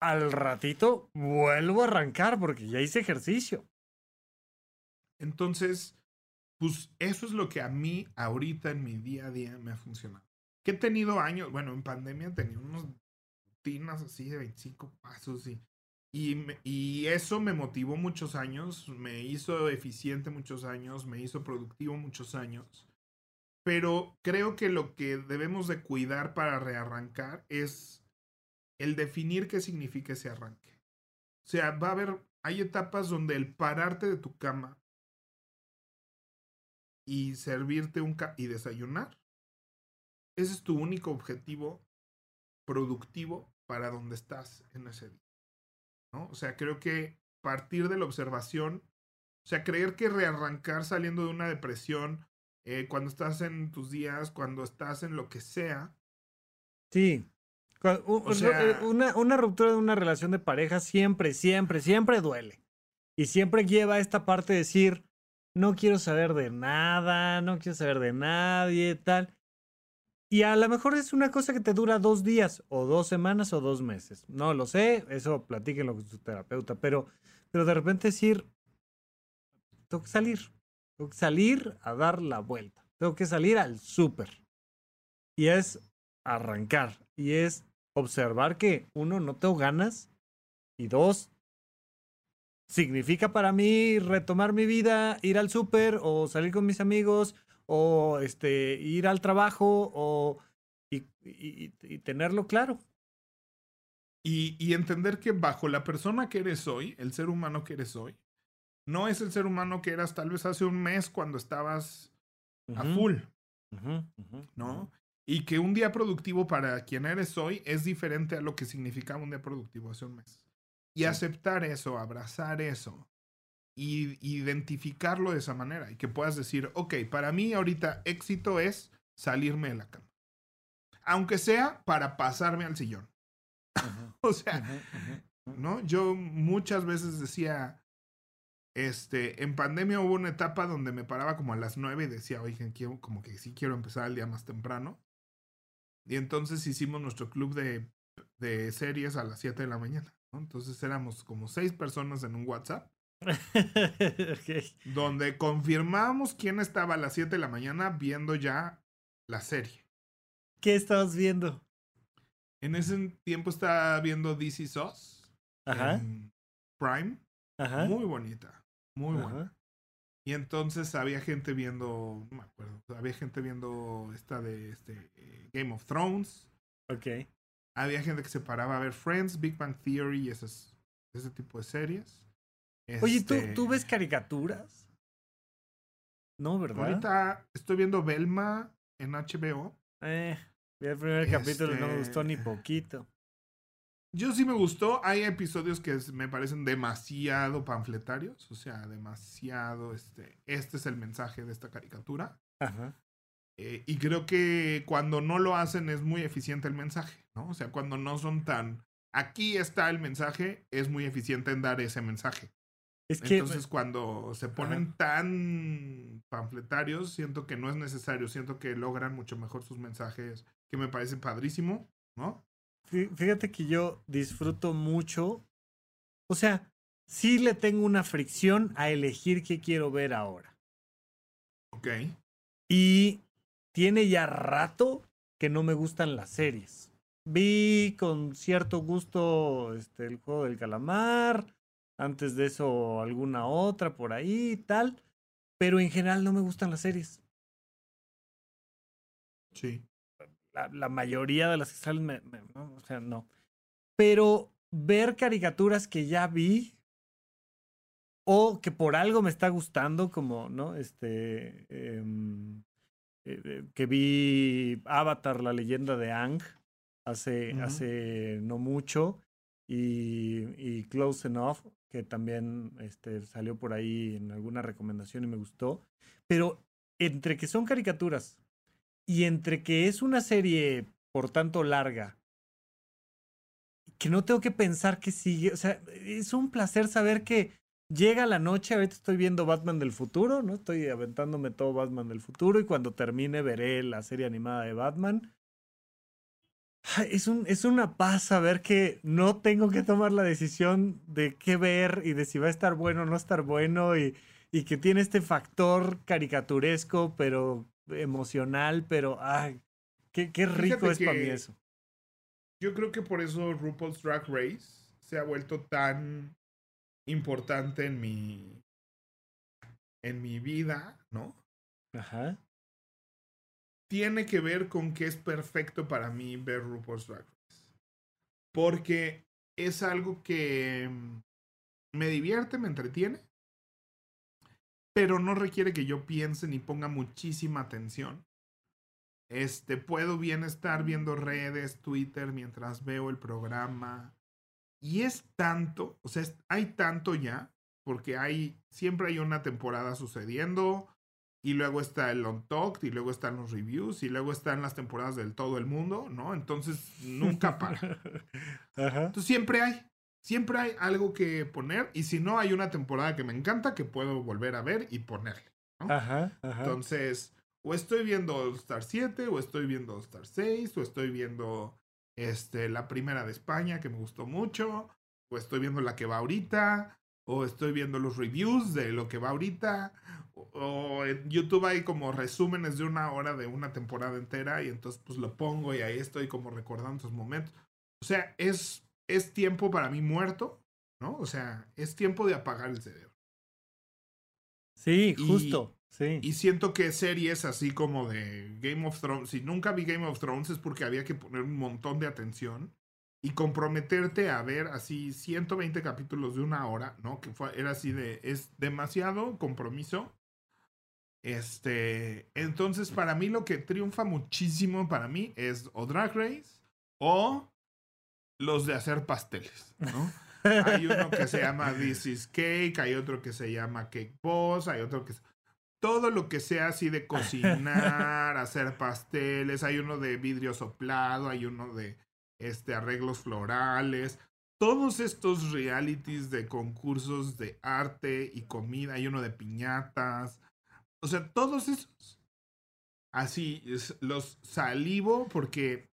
al ratito vuelvo a arrancar porque ya hice ejercicio. Entonces, pues eso es lo que a mí ahorita en mi día a día me ha funcionado. Que he tenido años, bueno, en pandemia tenía unas rutinas así de 25 pasos y, y eso me motivó muchos años, me hizo eficiente muchos años, me hizo productivo muchos años. Pero creo que lo que debemos de cuidar para rearrancar es el definir qué significa ese arranque. O sea, va a haber, hay etapas donde el pararte de tu cama y servirte un ca y desayunar, ese es tu único objetivo productivo para donde estás en ese día. ¿no? O sea, creo que partir de la observación, o sea, creer que rearrancar saliendo de una depresión, eh, cuando estás en tus días, cuando estás en lo que sea, Sí, una, una ruptura de una relación de pareja siempre, siempre, siempre duele. Y siempre lleva esta parte de decir, no quiero saber de nada, no quiero saber de nadie, tal. Y a lo mejor es una cosa que te dura dos días, o dos semanas, o dos meses. No lo sé, eso platíquenlo con su terapeuta, pero, pero de repente decir, tengo que salir, tengo que salir a dar la vuelta, tengo que salir al súper. Y es arrancar, y es observar que uno, no tengo ganas, y dos, significa para mí retomar mi vida, ir al súper o salir con mis amigos o este, ir al trabajo o, y, y, tenerlo claro. Y, y, entender que bajo la persona que eres hoy, el ser humano que eres hoy, no es el ser humano que eras tal vez hace un mes cuando estabas a full. ¿No? Y que un día productivo para quien eres hoy es diferente a lo que significaba un día productivo hace un mes. Y aceptar eso, abrazar eso y identificarlo de esa manera y que puedas decir, ok, para mí ahorita éxito es salirme de la cama. Aunque sea para pasarme al sillón. o sea, ¿no? Yo muchas veces decía, este, en pandemia hubo una etapa donde me paraba como a las nueve y decía, oigan, quiero, como que sí quiero empezar el día más temprano. Y entonces hicimos nuestro club de, de series a las 7 de la mañana. Entonces éramos como seis personas en un WhatsApp. Donde confirmamos quién estaba a las 7 de la mañana viendo ya la serie. ¿Qué estabas viendo? En ese tiempo estaba viendo DC Sauce. Ajá. Prime. Ajá. Muy bonita. Muy buena. Y entonces había gente viendo, no me acuerdo, había gente viendo esta de este Game of Thrones. Ok. Había gente que se paraba a ver Friends, Big Bang Theory y esas, ese tipo de series. Oye, ¿tú, ¿tú ves este caricaturas? No, ¿verdad? Ahorita estoy viendo Velma en HBO. Eh, vi el primer capítulo y no me gustó ni este poquito. Yo sí me gustó. Hay episodios que me parecen demasiado panfletarios. O sea, demasiado. Este, este es el mensaje de esta caricatura. Ajá. Eh, y creo que cuando no lo hacen es muy eficiente el mensaje, ¿no? O sea, cuando no son tan, aquí está el mensaje, es muy eficiente en dar ese mensaje. Es que, Entonces, cuando se ponen tan panfletarios, siento que no es necesario, siento que logran mucho mejor sus mensajes, que me parece padrísimo, ¿no? Fíjate que yo disfruto mucho, o sea, sí le tengo una fricción a elegir qué quiero ver ahora. Ok. Y tiene ya rato que no me gustan las series. Vi con cierto gusto este, el juego del calamar, antes de eso alguna otra por ahí y tal, pero en general no me gustan las series. Sí. La, mayoría de las que salen, me, o sea, no. Pero ver caricaturas que ya vi o que por algo me está gustando, como, ¿no? Este, em, eh, que vi Avatar, la leyenda de Ang, hace, hace no mucho, y, Close Enough, que también este, salió por ahí en alguna recomendación y me gustó. Pero entre que son caricaturas y entre que es una serie, por tanto, larga, que no tengo que pensar que sigue, o sea, es un placer saber que Llega la noche, ahorita estoy viendo Batman del futuro, ¿no? Estoy aventándome todo Batman del futuro y cuando termine veré la serie animada de Batman. Es, un, es una paz saber que no tengo que tomar la decisión de qué ver y de si va a estar bueno o no estar bueno y, y que tiene este factor caricaturesco, pero emocional, pero ay, qué, qué rico es para mí eso. Yo creo que por eso RuPaul's Drag Race se ha vuelto tan importante en mi en mi vida, ¿no? Ajá. Tiene que ver con que es perfecto para mí ver RuPaul's Drag Race. Porque es algo que me divierte, me entretiene, pero no requiere que yo piense ni ponga muchísima atención. Este, puedo bien estar viendo redes, Twitter mientras veo el programa. Y es tanto, o sea, hay tanto ya, porque hay, siempre hay una temporada sucediendo, y luego está el on talk, y luego están los reviews, y luego están las temporadas del todo el mundo, ¿no? Entonces nunca para. Entonces siempre hay, siempre hay algo que poner, y si no, hay una temporada que me encanta que puedo volver a ver y ponerle, ¿no? Ajá, ajá. Entonces, o estoy viendo All Star 7, o estoy viendo All Star 6, o estoy viendo este, la primera de España que me gustó mucho, o estoy viendo la que va ahorita, o estoy viendo los reviews de lo que va ahorita, o, o en YouTube hay como resúmenes de una hora de una temporada entera y entonces pues lo pongo y ahí estoy como recordando esos momentos. O sea, es, es tiempo para mí muerto, ¿no? O sea, es tiempo de apagar el cerebro. Sí, Y- justo. Sí. Y siento que series así como de Game of Thrones, si nunca vi Game of Thrones es porque había que poner un montón de atención y comprometerte a ver así 120 capítulos de una hora, ¿no? Que fue, era así de, es demasiado compromiso. Este, entonces para mí lo que triunfa muchísimo para mí es o Drag Race o los de hacer pasteles, ¿no? Hay uno que se llama This is Cake, hay otro que se llama Cake Boss, hay otro que... Todo lo que sea así de cocinar, hacer pasteles, hay uno de vidrio soplado, hay uno de este, arreglos florales. Todos estos realities de concursos de arte y comida, hay uno de piñatas. O sea, todos esos. Así, los salivo porque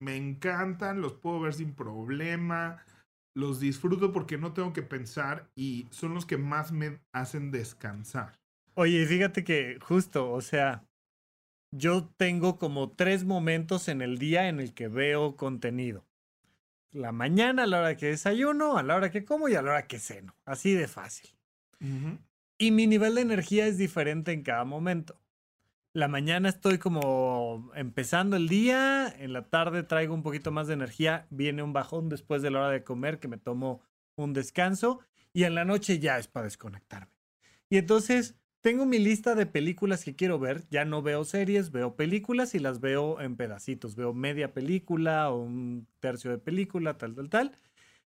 me encantan, los puedo ver sin problema los disfruto porque no tengo que pensar y son los que más me hacen descansar. Oye, fíjate que justo, o sea, yo tengo como tres momentos en el día en el que veo contenido. La mañana, a la hora que desayuno, a la hora que como y a la hora que ceno. Así de fácil. Y mi nivel de energía es diferente en cada momento. La mañana estoy como empezando el día, en la tarde traigo un poquito más de energía, viene un bajón después de la hora de comer que me tomo un descanso y en la noche ya es para desconectarme. Y entonces tengo mi lista de películas que quiero ver, ya no veo series, veo películas y las veo en pedacitos, veo media película o un tercio de película, tal, tal, tal.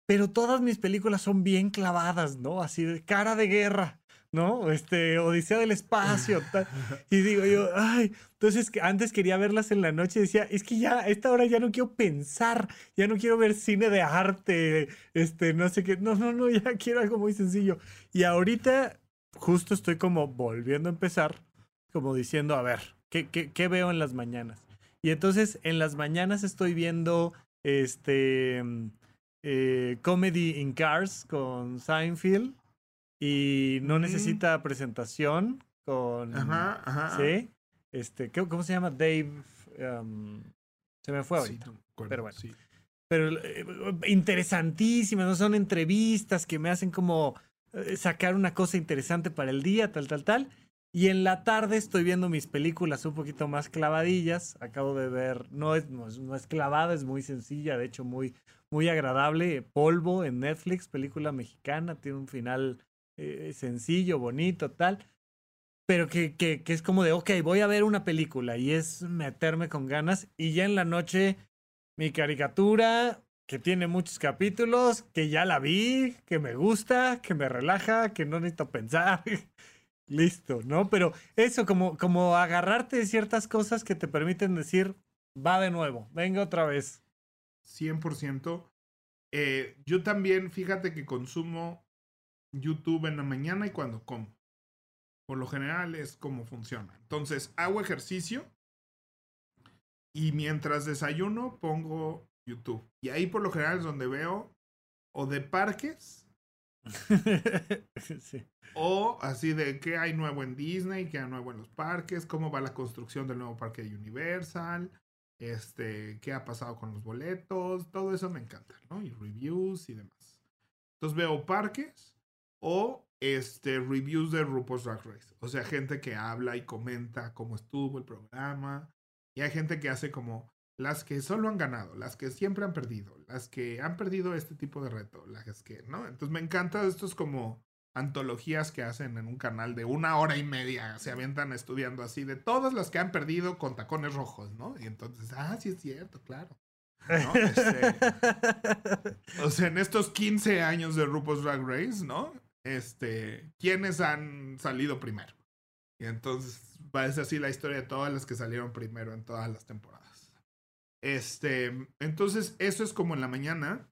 Pero todas mis películas son bien clavadas, ¿no? Así de cara de guerra. ¿no? Este, Odisea del Espacio. tal. Y digo yo, ay, entonces antes quería verlas en la noche y decía, es que ya a esta hora ya no quiero pensar, ya no quiero ver cine de arte, este, no sé qué, no, no, no, ya quiero algo muy sencillo. Y ahorita justo estoy como volviendo a empezar, como diciendo, a ver, ¿qué, qué, qué veo en las mañanas? Y entonces en las mañanas estoy viendo, este, eh, Comedy in Cars con Seinfeld y no Mm. necesita presentación con... Ajá, ajá. Sí. Este, ¿qué- ¿cómo se llama? Dave... um, se me fue Sí, ahorita. no acuerdo, pero bueno. sí. Pero eh, interesantísimas, ¿no? Son entrevistas que me hacen como sacar una cosa interesante para el día, tal, tal, tal. Y en la tarde estoy viendo mis películas un poquito más clavadillas. Acabo de ver, no es, no es, no es clavada, es muy sencilla, de hecho muy, muy agradable. Polvo en Netflix, película mexicana, tiene un final eh, sencillo, bonito, tal. Pero que, que, que es como de, ok, voy a ver una película y es meterme con ganas. Y ya en la noche, mi caricatura, que tiene muchos capítulos, que ya la vi, que me gusta, que me relaja, que no necesito pensar. Listo, ¿no? Pero eso, como, como agarrarte de ciertas cosas que te permiten decir, va de nuevo, venga otra vez. 100%. Eh, yo también, fíjate que consumo YouTube en la mañana y cuando como. Por lo general es como funciona. Entonces, hago ejercicio y mientras desayuno pongo YouTube. Y ahí por lo general es donde veo o de parques sí. o así de qué hay nuevo en Disney, qué hay nuevo en los parques, cómo va la construcción del nuevo parque de Universal, este, qué ha pasado con los boletos, todo eso me encanta, ¿no? Y reviews y demás. Entonces veo parques o este, reviews de RuPaul's Drag Race. O sea, gente que habla y comenta cómo estuvo el programa. Y hay gente que hace como las que solo han ganado, las que siempre han perdido, las que han perdido este tipo de reto, las que, ¿no? Entonces me encanta estos como antologías que hacen en un canal de una hora y media, se avientan estudiando así de todas las que han perdido con tacones rojos, ¿no? Y entonces, ah, sí es cierto, claro. ¿no? Este, o sea, en estos 15 años de RuPaul's Drag Race, ¿no? Este, ¿quiénes han salido primero? Y entonces va a ser así la historia de todas las que salieron primero en todas las temporadas. Este, entonces eso es como en la mañana.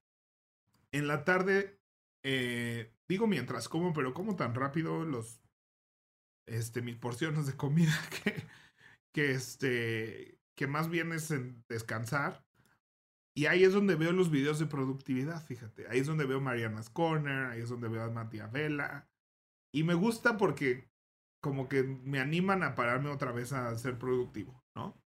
En la tarde, eh, digo mientras como, pero como tan rápido los, este, mis porciones de comida que, que este, que más bien es en descansar. Y ahí es donde veo los videos de productividad, fíjate. Ahí es donde veo Mariana's Corner, ahí es donde veo a Matías Vela. Y me gusta porque como que me animan a pararme otra vez a ser productivo, ¿no?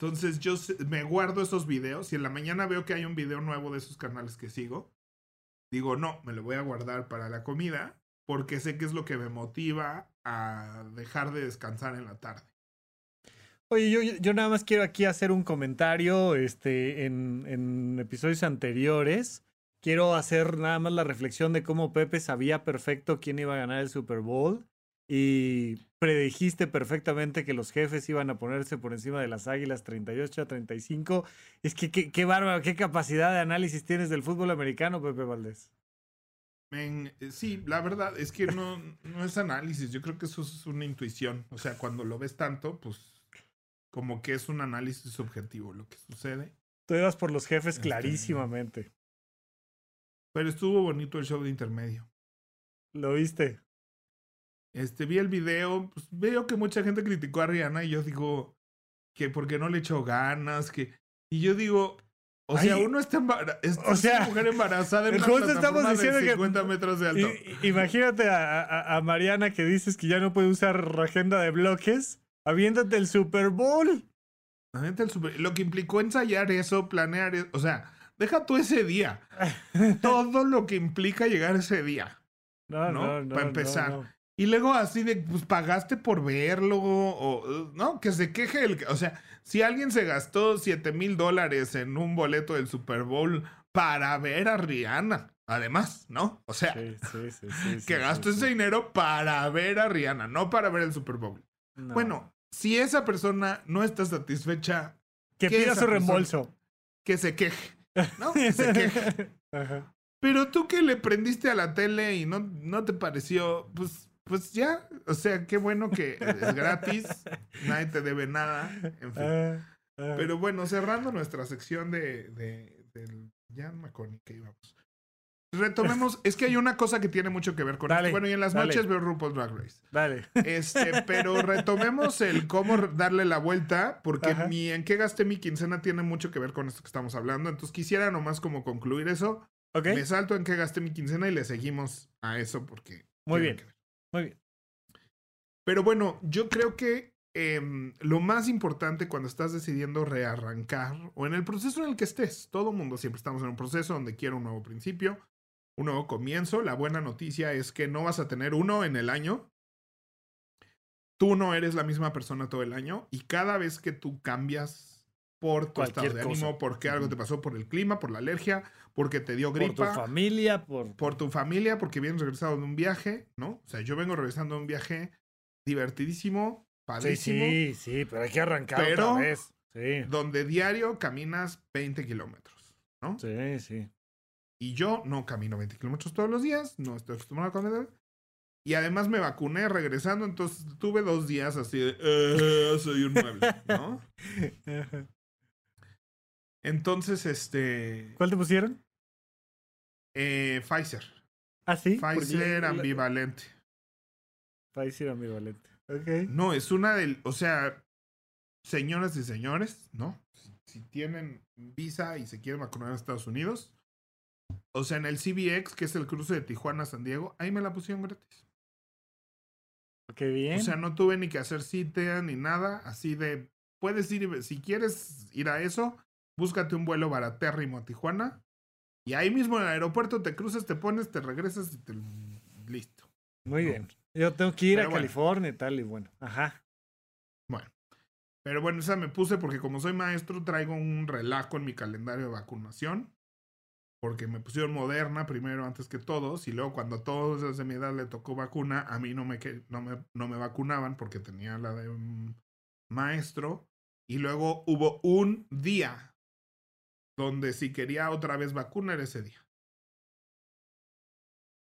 Entonces yo me guardo esos videos y en la mañana veo que hay un video nuevo de esos canales que sigo. Digo, no, me lo voy a guardar para la comida porque sé que es lo que me motiva a dejar de descansar en la tarde. Oye, yo, yo nada más quiero aquí hacer un comentario este, en, en episodios anteriores. Quiero hacer nada más la reflexión de cómo Pepe sabía perfecto quién iba a ganar el Super Bowl y predijiste perfectamente que los jefes iban a ponerse por encima de las águilas 38 a 35. Es que qué, qué bárbaro, qué capacidad de análisis tienes del fútbol americano, Pepe Valdés. Men, eh, sí, la verdad es que no, no es análisis, yo creo que eso es una intuición. O sea, cuando lo ves tanto, pues como que es un análisis subjetivo lo que sucede. Tú ibas por los jefes Este, clarísimamente. Pero estuvo bonito el show de intermedio. ¿Lo viste? Este, vi el video, pues veo que mucha gente criticó a Rihanna y yo digo que porque no le echó ganas, que... Y yo digo, o sea, Ay, uno está embarazada, es o sea, una mujer embarazada en una estamos diciendo de que- 50 metros de alto. Imagínate a, a- a Mariana que dices que ya no puede usar agenda de bloques. Aviéntate el Super Bowl. El super- Lo que implicó ensayar eso, planear, e- o sea, deja tú ese día. Todo lo que implica llegar ese día. No, ¿No? no, no. Pa' no, empezar. no. Y luego así de, pues pagaste por verlo, o, no, que se queje el, o sea, si alguien se gastó 7 mil dólares en un boleto del Super Bowl para ver a Rihanna, además, ¿no? O sea, Sí, sí, sí, sí, sí, que gastó ese dinero para ver a Rihanna, no para ver el Super Bowl. No. Bueno, si esa persona no está satisfecha, que pida su reembolso. que se queje, ¿no? Que se queje. Ajá. Pero tú que le prendiste a la tele y no, no te pareció, pues, pues ya, o sea, qué bueno que es gratis, nadie te debe nada, en fin. Ah, ah. Pero bueno, cerrando nuestra sección de, de del acuerdo ni qué íbamos. Retomemos, es que hay una cosa que tiene mucho que ver con Dale, esto. Bueno, y en las dale. noches veo RuPaul's Drag Race. Dale. Este, pero retomemos el cómo darle la vuelta, porque Ajá. mi en qué gasté mi quincena tiene mucho que ver con esto que estamos hablando. Entonces quisiera nomás como concluir eso. ¿Ok? Me salto en qué gasté mi quincena y le seguimos a eso porque. Muy bien. que ver. Muy bien. Pero bueno, yo creo que em, lo más importante cuando estás decidiendo rearrancar o en el proceso en el que estés, todo mundo siempre estamos en un proceso donde quiero un nuevo principio, un nuevo comienzo. La buena noticia es que no vas a tener uno en el año. Tú no eres la misma persona todo el año y cada vez que tú cambias por tu Cualquier estado de cosa. ánimo, porque algo te pasó por el clima, por la alergia, porque te dio Por tu gripa, familia, por... por tu familia, porque vienes regresado de un viaje, ¿no? O sea, yo vengo regresando de un viaje divertidísimo, Sí, padrísimo, sí, sí, pero hay que arrancar Pero- otra vez. Sí, donde diario caminas 20 kilómetros, ¿no? sí, sí. Y yo no camino 20 kilómetros todos los días, no estoy acostumbrado a caminar. Y además me vacuné regresando, entonces tuve dos días así de, "Eh, soy un mueble, ¿no? Entonces, este, ¿Cuál te pusieron? eh, Pfizer. Ah, sí. Pfizer ambivalente. Pfizer ambivalente. Ok. No, es una del, o sea, señoras y señores, ¿no? Si, si tienen visa y se quieren vacunar en Estados Unidos, o sea, en el CBX, que es el cruce de Tijuana a San Diego, ahí me la pusieron gratis. Qué bien. O sea, no tuve ni que hacer cita ni nada, así de, puedes ir, si quieres ir a eso, búscate un vuelo baratérrimo a Tijuana y ahí mismo en el aeropuerto te cruzas, te pones, te regresas y te... Listo. Muy no. bien. Yo tengo que ir Pero a bueno. California y tal, y bueno. Ajá. Bueno. Pero bueno, esa me puse porque como soy maestro traigo un relajo en mi calendario de vacunación. Porque me pusieron moderna primero antes que todos y luego cuando a todos los de mi edad le tocó vacuna, a mí no me, no me, no me vacunaban porque tenía la de maestro. Y luego hubo un día donde si quería otra vez vacuna era ese día.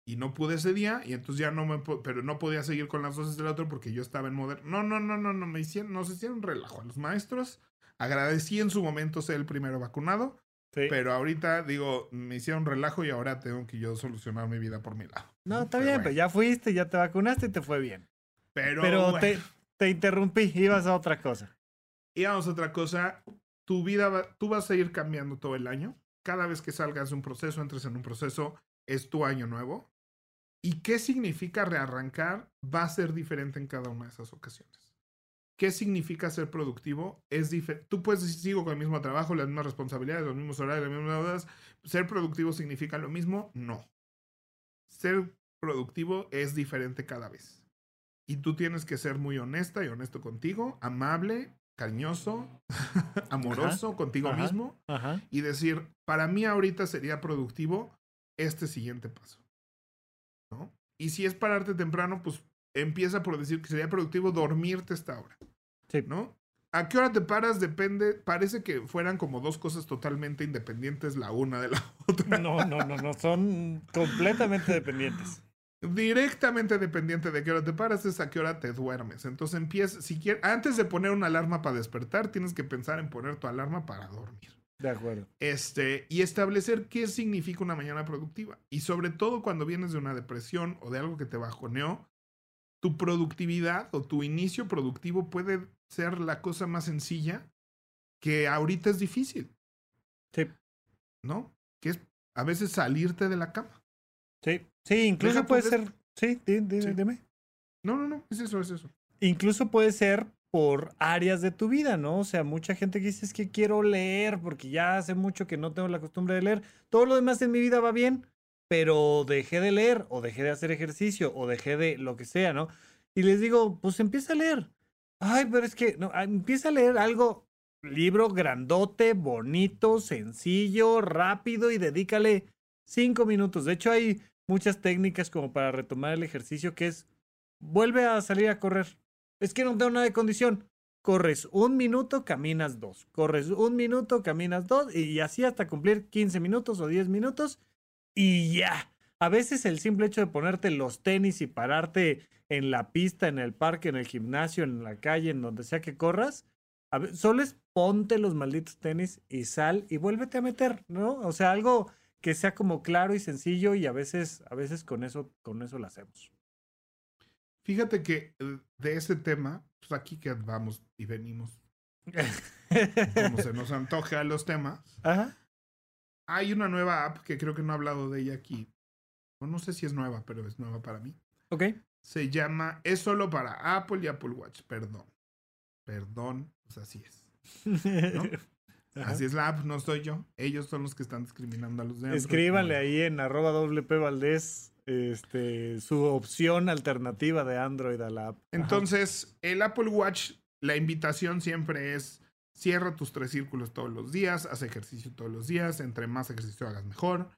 y no pude ese día y entonces ya no me pero no podía seguir con las dosis del otro porque yo estaba en moderno. No, no, no, no, no me hicieron, nos hicieron relajo a los maestros. Agradecí en su momento ser el primero vacunado, Sí. pero ahorita digo, me hicieron relajo y ahora tengo que yo solucionar mi vida por mi lado. No, está Pero bien, bueno. pero ya fuiste, ya te vacunaste y te fue bien. Pero, Pero bueno. te, te interrumpí, ibas a otra cosa. Y vamos a otra cosa, tu vida, tú vas a ir cambiando todo el año. Cada vez que salgas de un proceso, entres en un proceso, es tu año nuevo. ¿Y qué significa rearrancar? Va a ser diferente en cada una de esas ocasiones. ¿Qué significa ser productivo? Es. Tú puedes decir, sigo con el mismo trabajo, las mismas responsabilidades, los mismos horarios, las mismas deudas. ¿Ser productivo significa lo mismo? No. Ser productivo es diferente cada vez. Y tú tienes que ser muy honesta y honesto contigo, amable, cariñoso, amoroso contigo ajá. mismo Ajá. y decir, para mí ahorita sería productivo este siguiente paso. ¿No? Y si es pararte temprano, pues empieza por decir que sería productivo dormirte esta hora. Sí. ¿No? ¿A qué hora te paras? Depende. Parece que fueran como dos cosas totalmente independientes la una de la otra. No, no, no, no, son completamente dependientes. Directamente dependiente de qué hora te paras es a qué hora te duermes. Entonces empieza, si quieres, antes de poner una alarma para despertar, tienes que pensar en poner tu alarma para dormir. De acuerdo. Este, y establecer qué significa una mañana productiva. Y sobre todo cuando vienes de una depresión o de algo que te bajoneó, tu productividad o tu inicio productivo puede ser la cosa más sencilla que ahorita es difícil, Sí, ¿no? Que es a veces salirte de la cama. sí, sí, incluso Deja puede ser, sí, di- di- Sí. dime. No, no, no, es eso, es eso. Incluso puede ser por áreas de tu vida, ¿no? O sea, mucha gente que dice es que quiero leer porque ya hace mucho que no tengo la costumbre de leer. Todo lo demás en mi vida va bien, pero dejé de leer o dejé de hacer ejercicio o dejé de lo que sea, ¿no? Y les digo, pues empieza a leer. Ay, pero es que no, empieza a leer algo, libro grandote, bonito, sencillo, rápido y dedícale cinco minutos. De hecho, hay muchas técnicas como para retomar el ejercicio que es vuelve a salir a correr. Es que no tengo nada de condición. Corres un minuto, caminas dos. Corres un minuto, caminas dos. Y así hasta cumplir 15 minutos o 10 minutos. Y ya. A veces el simple hecho de ponerte los tenis y pararte en la pista, en el parque, en el gimnasio, en la calle, en donde sea que corras, a ve- solo es ponte los malditos tenis y sal y vuélvete a meter, ¿no? O sea, algo que sea como claro y sencillo y a veces, a veces con eso, con eso lo hacemos. Fíjate que eh, de ese tema, pues aquí que vamos y venimos, como se nos antoja los temas, Ajá. hay una nueva app que creo que no he hablado de ella aquí. O no sé si es nueva, pero es nueva para mí. Ok. Se llama, es solo para Apple y Apple Watch, perdón. Perdón, pues así es. Ajá. Así es la app, no soy yo. Ellos son los que están discriminando a los de Android. Escríbanle ahí en arroba WP Valdés este, su opción alternativa de Android a la app. Ajá. Entonces, el Apple Watch, la invitación siempre es cierra tus tres círculos todos los días, haz ejercicio todos los días, entre más ejercicio hagas mejor.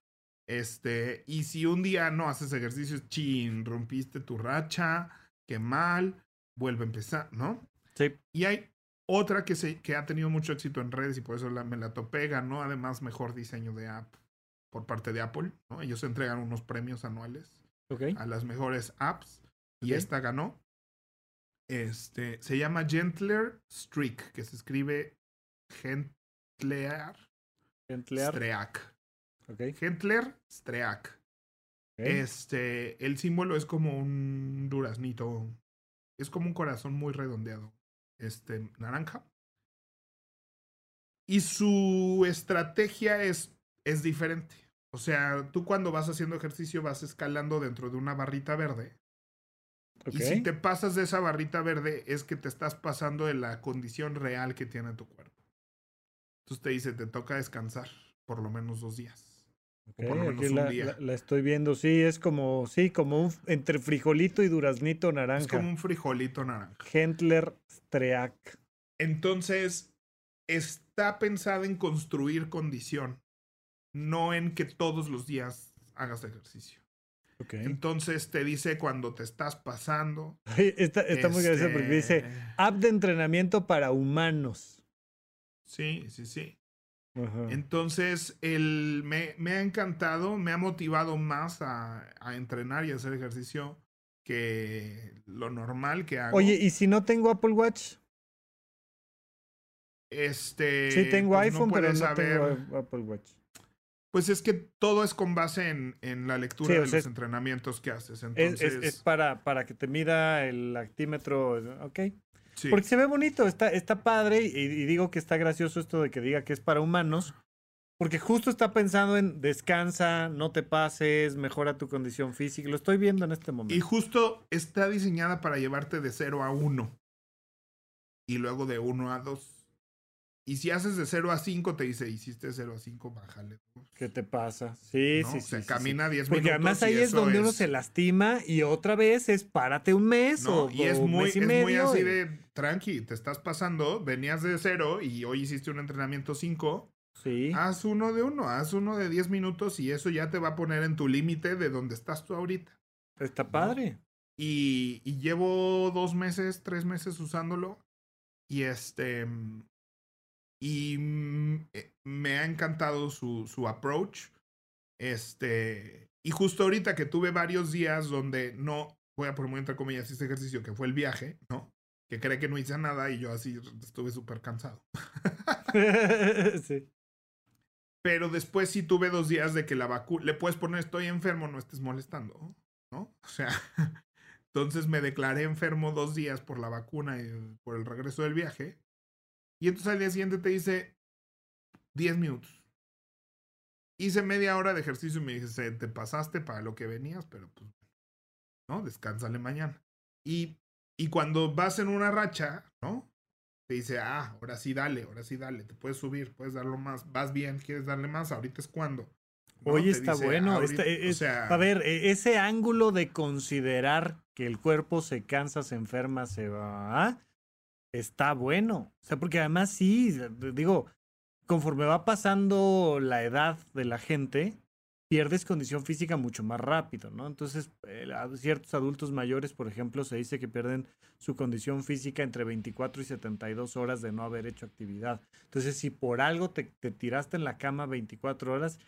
Este, y si un día no haces ejercicio, chin, rompiste tu racha, qué mal, vuelve a empezar, ¿no? Sí. Y hay otra que, se, que ha tenido mucho éxito en redes y por eso la, me la topé, ganó además mejor diseño de app por parte de Apple, ¿no? Ellos entregan unos premios anuales a las mejores apps y esta ganó. Este se llama Gentler Streak, que se escribe Gentler. Streak. Ok. Gentler Streak. Este, el símbolo es como un duraznito. Es como un corazón muy redondeado. Este, naranja. Y su estrategia es, es diferente. O sea, tú cuando vas haciendo ejercicio vas escalando dentro de una barrita verde. Y si te pasas de esa barrita verde es que te estás pasando de la condición real que tiene tu cuerpo. Entonces te dice, te toca descansar por lo menos dos días. Ok, por lo menos aquí un la, día. la- la estoy viendo, sí, es como, sí, como un entre frijolito y duraznito naranja. Es como un frijolito naranja. Gentler Streak. Entonces, está pensada en construir condición, no en que todos los días hagas ejercicio. Ok. Entonces te dice cuando te estás pasando. Está, está muy gracioso porque dice este, app de entrenamiento para humanos. Sí, sí, sí. Ajá. Entonces, el, me, me ha encantado, me ha motivado más a, a entrenar y a hacer ejercicio que lo normal que hago. Oye, ¿y si no tengo Apple Watch? este. Sí tengo pues, no iPhone, pero no saber- tengo Apple Watch. Pues es que todo es con base en, en la lectura Sí, de los entrenamientos que haces. Es, Entonces, es, es para, para que te mida el actímetro, ok. Sí. Porque se ve bonito, está, está padre y, y digo que está gracioso esto de que diga que es para humanos, porque justo está pensando en descansa, no te pases, mejora tu condición física. Lo estoy viendo en este Y momento. justo está diseñada para llevarte de 0 a 1. Y luego de 1 a 2. Y si haces de 0 a 5, te dice, hiciste 0 a 5, bájale. ¿Qué te pasa? Sí, ¿no? sí, O sí. sea, sí, sí. camina 10 Porque minutos. además y ahí es donde uno se lastima y otra vez es párate un mes ¿no? o, Y es o muy, mes y es muy medio. así y- de tranqui, te estás pasando, venías de 0 y hoy hiciste un entrenamiento 5. Sí. Haz uno de uno, haz uno de 10 minutos y eso ya te va a poner en tu límite de donde estás tú ahorita. Está padre. Y, y llevo dos meses, tres meses usándolo. Y este. Y mm, eh, me ha encantado su, su approach. Este. Y justo ahorita que tuve varios días donde no. Voy a poner entre comillas este ejercicio que fue el viaje, ¿no? Que cree que no hice nada y yo así estuve súper cansado. sí. Pero después sí tuve dos días de que la vacuna. Le puedes poner estoy enfermo, no estés molestando, ¿no? O sea. Entonces me declaré enfermo dos días por la vacuna y por el regreso del viaje. Y entonces al día siguiente te dice 10 minutos. Hice media hora de ejercicio y me dice, te pasaste para lo que venías, pero pues, ¿no? Descánsale mañana. Y, y cuando vas en una racha, ¿no? Te dice, ah, ahora sí dale, ahora sí dale, te puedes subir, puedes darlo más, vas bien, quieres darle más, ahorita es cuando. ¿no? Oye, está dice, bueno. "Ahorita", está- o es- sea, a ver, e- ese ángulo de considerar que el cuerpo se cansa, se enferma, se va, está bueno. O sea, porque además sí, digo, conforme va pasando la edad de la gente, pierdes condición física mucho más rápido, ¿no? Entonces, eh, ciertos adultos mayores, por ejemplo, se dice que pierden su condición física entre 24 y 72 horas de no haber hecho actividad. Entonces, si por algo te, te tiraste en la cama 24 horas,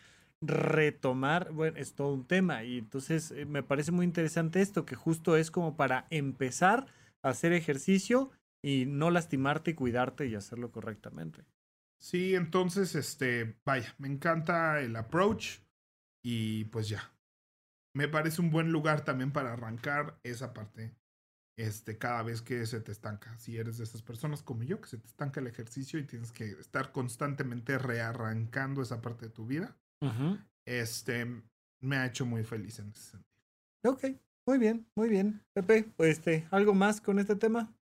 retomar, bueno, es todo un tema. Y entonces eh, me parece muy interesante esto, que justo es como para empezar a hacer ejercicio y no lastimarte y cuidarte y hacerlo correctamente. Sí, entonces, este, vaya, me encanta el approach y pues ya. Me parece un buen lugar también para arrancar esa parte, este, cada vez que se te estanca. Si eres de esas personas como yo, que se te estanca el ejercicio y tienes que estar constantemente rearrancando esa parte de tu vida, este, me ha hecho muy feliz en ese sentido. Ok, muy bien, muy bien. Pepe, este, ¿algo más con este tema?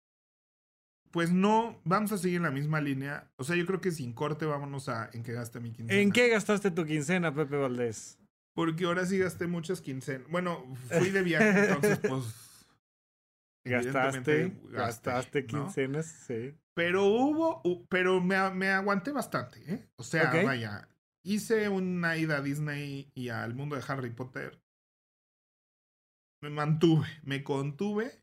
Pues no, vamos a seguir en la misma línea. O sea, yo creo que sin corte vámonos a en qué gaste mi quincena. ¿En qué gastaste tu quincena, Pepe Valdés? Porque ahora sí gasté muchas quincenas. Bueno, fui de viaje, entonces pues. ¿Gastaste? gasté, ¿Gastaste ¿no? quincenas? Sí. Pero hubo, hu- pero me, me aguanté bastante, ¿eh? O sea, vaya, hice una ida a Disney y al mundo de Harry Potter. Me mantuve, me contuve,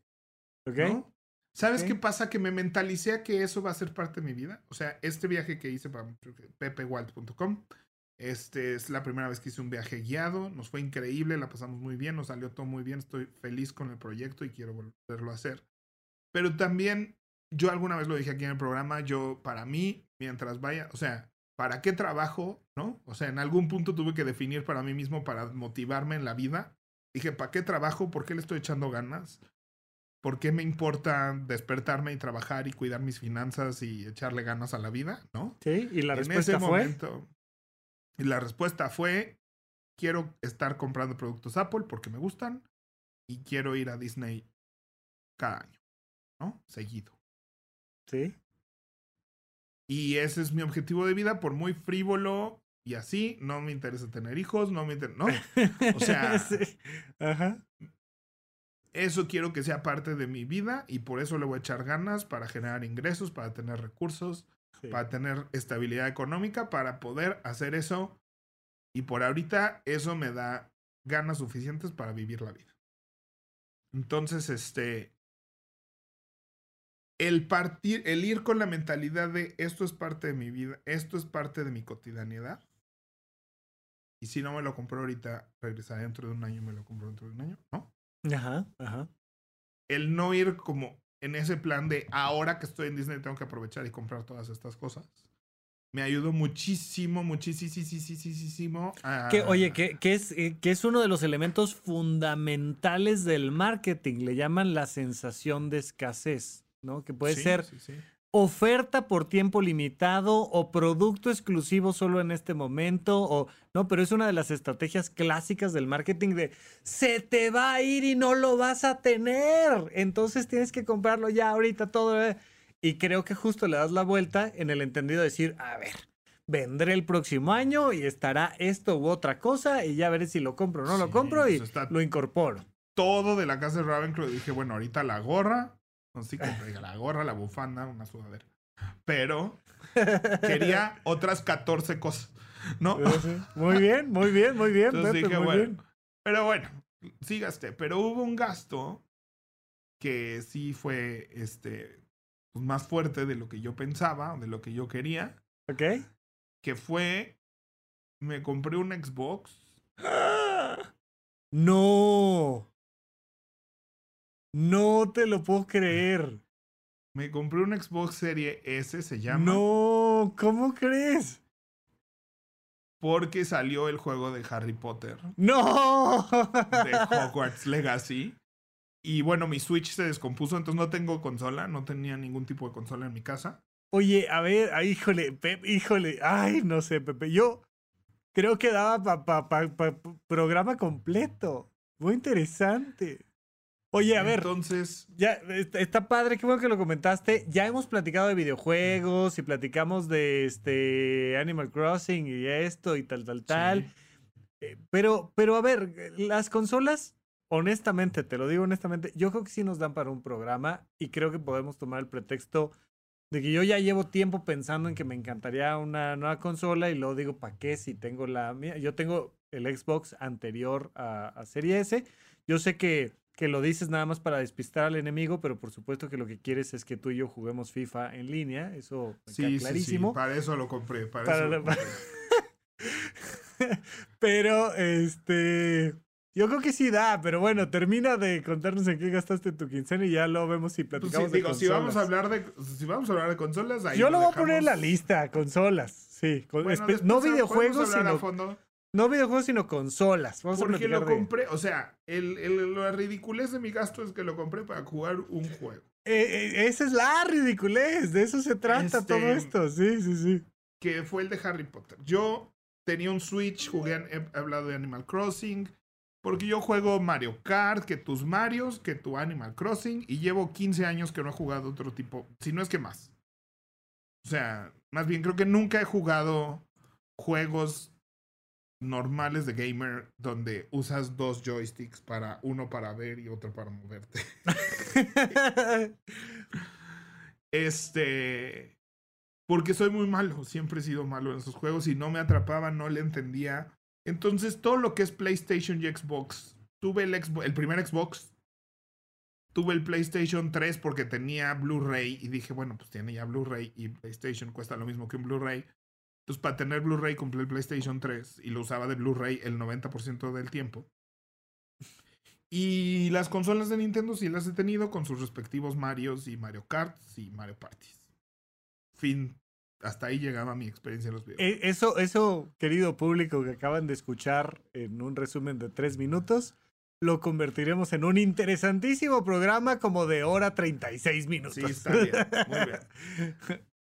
¿Ok? ¿no? ¿Sabes Ok. qué pasa? Que me mentalicé a que eso va a ser parte de mi vida. O sea, este viaje que hice para pepewalt.com, este es la primera vez que hice un viaje guiado. Nos fue increíble, la pasamos muy bien, nos salió todo muy bien. Estoy feliz con el proyecto y quiero volverlo a hacer. Pero también, yo alguna vez lo dije aquí en el programa, yo para mí, mientras vaya, o sea, ¿para qué trabajo? ¿No? O sea, en algún punto tuve que definir para mí mismo, para motivarme en la vida. Dije, ¿para qué trabajo? ¿Por qué le estoy echando ganas? ¿Por qué me importa despertarme y trabajar y cuidar mis finanzas y echarle ganas a la vida? ¿No? Sí, y la en respuesta ese fue. momento. Y la respuesta fue: quiero estar comprando productos Apple porque me gustan y quiero ir a Disney cada año, ¿no? Seguido. Sí. Y ese es mi objetivo de vida, por muy frívolo y así. No me interesa tener hijos, no me interesa. ¿No? O sea- Sí. Ajá. Eso quiero que sea parte de mi vida y por eso le voy a echar ganas para generar ingresos, para tener recursos, Sí. para tener estabilidad económica, para poder hacer eso. Y por ahorita eso me da ganas suficientes para vivir la vida. Entonces, este... el partir, el ir con la mentalidad de esto es parte de mi vida, esto es parte de mi cotidianidad. Y si no me lo compro ahorita, regresaré dentro de un año, me lo compro dentro de un año, ¿no? Ajá, ajá. El no ir como en ese plan de ahora que estoy en Disney tengo que aprovechar y comprar todas estas cosas. Me ayudó muchísimo, muchísimo a... Que, oye, que, que es, eh, que es uno de los elementos fundamentales del marketing. Le llaman la sensación de escasez, ¿no? Que puede Sí, ser sí, sí. Oferta por tiempo limitado o producto exclusivo solo en este momento o no, pero es una de las estrategias clásicas del marketing de se te va a ir y no lo vas a tener. Entonces tienes que comprarlo ya ahorita todo. eh. Y creo que justo le das la vuelta en el entendido de decir, a ver, vendré el próximo año y estará esto u otra cosa y ya veré si lo compro o no lo compro y pues está- lo incorporo. todo de la casa de Ravenclaw. Dije, bueno, ahorita la gorra. No sé, compré la gorra, la bufanda, una sudadera. Pero quería otras 14 cosas, ¿no? Muy bien, muy bien, muy bien. Entonces Pepe, dije, muy bueno. bien. Pero bueno, sí gasté. Pero hubo un gasto que sí fue este pues, más fuerte de lo que yo pensaba, o de lo que yo quería. ¿Ok? Que fue. Me compré un Xbox. No. No te lo puedo creer. Me compré un Xbox Serie S, se llama. No, ¿cómo crees? Porque salió el juego de Harry Potter. No. de Hogwarts Legacy. Y bueno, mi Switch se descompuso, entonces no tengo consola, no tenía ningún tipo de consola en mi casa. Oye, a ver, ay, híjole, Pepe, híjole, ay, no sé, Pepe, yo creo que daba pa- pa- programa completo. Muy interesante. Oye, a ver, Entonces, Ya, está, padre, qué bueno que lo comentaste. Ya hemos platicado de videojuegos y platicamos de este Animal Crossing y esto y tal, tal, tal. sí. Eh, Pero, pero a ver, las consolas, honestamente, te lo digo honestamente, yo creo que sí nos dan para un programa y creo que podemos tomar el pretexto de que yo ya llevo tiempo pensando en que me encantaría una nueva consola y luego digo, ¿para qué si tengo la mía? Yo tengo el Xbox anterior a, a Serie S. Yo sé que, que lo dices nada más para despistar al enemigo, pero por supuesto que lo que quieres es que tú y yo juguemos FIFA en línea. Eso sí, sí, clarísimo. sí, para eso lo compré. Para, Para eso lo pero, este. Yo creo que sí da, pero bueno, termina de contarnos en qué gastaste tu quincena y ya lo vemos si Pues sí, platicamos de digo, si vamos a hablar de si vamos a hablar de consolas, ahí Yo lo voy a poner en la lista, consolas. Sí, Bueno, no videojuegos, a sino, fondo, no videojuegos, sino consolas. Vamos porque lo de- compré, o sea, el, el- la ridiculez de mi gasto es que lo compré para jugar un juego. Eh, eh, esa es la ridiculez, de eso se trata Este- todo esto. Sí, sí, sí. que fue el de Harry Potter. Yo tenía un Switch, jugué, he hablado de Animal Crossing, porque yo juego Mario Kart, que tus Marios, que tu Animal Crossing, y llevo 15 años que no he jugado otro tipo, si no es que más. O sea, más bien creo que nunca he jugado juegos normales de gamer donde usas dos joysticks para uno para ver y otro para moverte. Este. Porque soy muy malo. Siempre he sido malo en esos juegos y no me atrapaba, no le entendía. Entonces, todo lo que es PlayStation y Xbox. Tuve el, Xbox, el primer Xbox. Tuve el PlayStation 3 porque tenía Blu-ray y dije, bueno, pues tiene ya Blu-ray y PlayStation cuesta lo mismo que un Blu-ray. Entonces, para tener Blu-ray compré el PlayStation 3 y lo usaba de Blu-ray el 90% del tiempo. Y las consolas de Nintendo sí las he tenido con sus respectivos Marios y Mario Karts y Mario Parties. Fin. Hasta ahí llegaba mi experiencia en los videojuegos. Eh, Eso, eso, querido público que acaban de escuchar en un resumen de tres minutos, lo convertiremos en un interesantísimo programa como de hora 36 minutos. Sí, está bien, muy bien.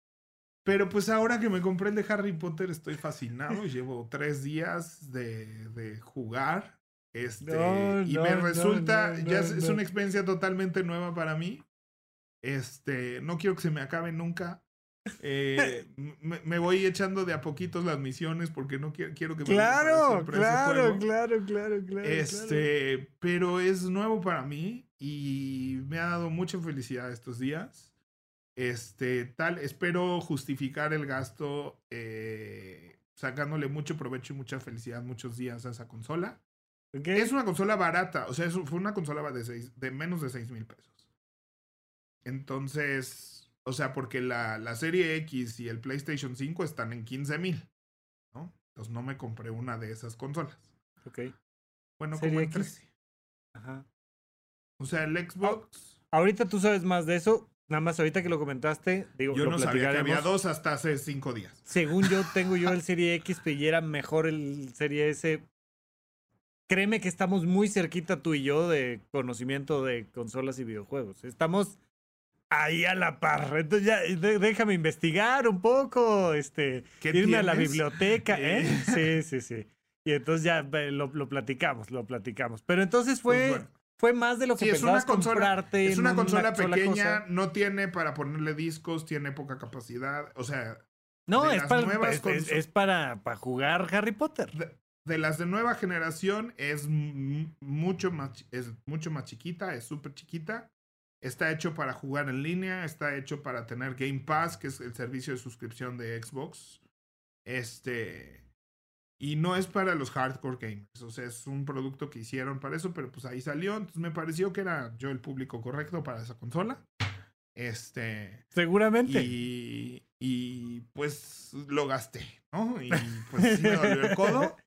Pero pues ahora que me compré el de Harry Potter estoy fascinado. Llevo tres días de, de jugar. Este, No, y no, me resulta, no, ya es, una experiencia totalmente nueva para mí. Este, no quiero que se me acabe nunca. Eh, me, me voy echando de a poquitos las misiones porque no quiero, quiero que me Claro, claro, claro, claro, claro. claro. Este, pero es nuevo para mí y me ha dado mucha felicidad estos días. Este, tal, espero justificar el gasto eh, sacándole mucho provecho y mucha felicidad muchos días a esa consola. Es una consola barata, o sea, es- fue una consola de, seis, de menos de 6 mil pesos. Entonces, o sea, porque la, la serie X y el PlayStation 5 están en 15 mil, ¿no? Entonces no me compré una de esas consolas. Ok. Bueno, como en X. 13. Ajá. O sea, el Xbox. Ahorita tú sabes más de eso. Nada más ahorita que lo comentaste, digo, Yo lo no sabía que había dos hasta hace cinco días. Según yo, tengo yo el Serie X, pero era mejor el Serie S. Créeme que estamos muy cerquita tú y yo de conocimiento de consolas y videojuegos. Estamos ahí a la par. Entonces ya, de- déjame investigar un poco, este, ¿Qué irme a la tienes? biblioteca, ¿eh? Sí, sí, sí. Y entonces ya lo, lo platicamos, lo platicamos. Pero entonces fue, Pues bueno. Fue más de lo que Sí, es una consola, comprarte. es en una consola sola pequeña, cosa. no tiene para ponerle discos, tiene poca capacidad. O sea, No, es las para, nuevas es, es- es para, para jugar Harry Potter. de, de las de nueva generación es mucho más, es mucho más chiquita, es súper chiquita. Está hecho para jugar en línea, está hecho para tener Game Pass, que es el servicio de suscripción de Xbox. Este. Y no es para los hardcore gamers. O sea, es un producto que hicieron para eso, pero pues ahí salió. Entonces me pareció que era yo el público correcto para esa consola. Este. Seguramente. Y, y pues lo gasté, ¿no? Y pues sí me dolió el codo.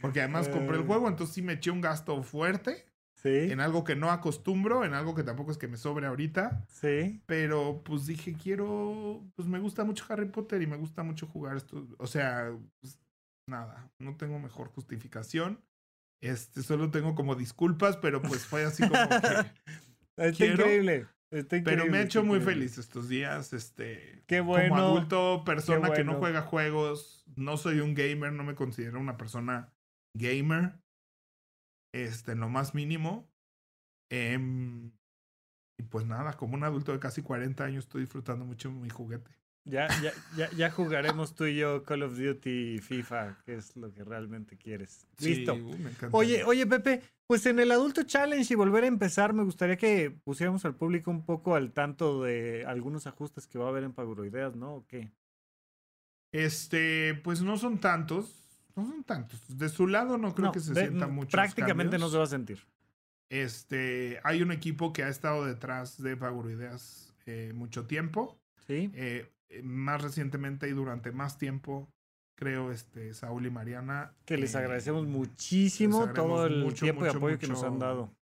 Porque además compré el Eh. juego, entonces sí me eché un gasto fuerte Sí, en algo que no acostumbro, en algo que tampoco es que me sobre ahorita. sí. Pero pues dije, quiero, pues me gusta mucho Harry Potter y me gusta mucho jugar esto. O sea, pues, nada, no tengo mejor justificación. Este, solo tengo como disculpas, pero pues fue así como que... Está quiero, increíble. está Pero me increíble, ha hecho muy increíble. feliz estos días. Este, Qué bueno. Como adulto, persona que no juega juegos, no soy un gamer, no me considero una persona gamer. Este, en lo más mínimo. Em, y pues nada, como un adulto de casi 40 años estoy disfrutando mucho mi juguete. Ya, ya, ya, ya jugaremos tú y yo Call of Duty y FIFA, que es lo que realmente quieres. Listo. Sí, uh, me. Oye, oye, Pepe, pues en el Adulto Challenge y volver a empezar, me gustaría que pusiéramos al público un poco al tanto de algunos ajustes que va a haber en Paguroideas, ¿no? ¿O qué? Este, pues no son tantos. No son tantos. De su lado no creo No, que se de- sienta mucho. Prácticamente no se va a sentir. Este, hay un equipo que ha estado detrás de Paguroideas eh, mucho tiempo. ¿Sí? Eh, eh, más recientemente y durante más tiempo, creo, este, Saúl y Mariana. Que les eh, agradecemos muchísimo les agradecemos todo el mucho, tiempo y mucho, apoyo que nos han dado.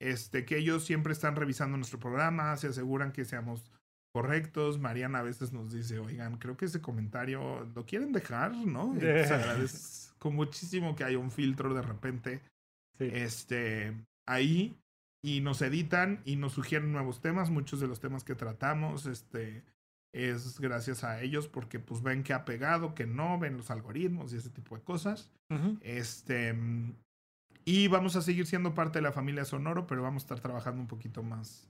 Este, que ellos siempre están revisando nuestro programa, se aseguran que seamos correctos. Mariana a veces nos dice, oigan, creo que ese comentario lo quieren dejar, ¿no? Y pues agradezco muchísimo que haya un filtro de repente Sí. este, ahí y nos editan y nos sugieren nuevos temas. Muchos de los temas que tratamos, este, es gracias a ellos porque pues ven que ha pegado, que no, ven los algoritmos y ese tipo de cosas. Ujú. Este, mm, y vamos a seguir siendo parte de la familia Sonoro, pero vamos a estar trabajando un poquito más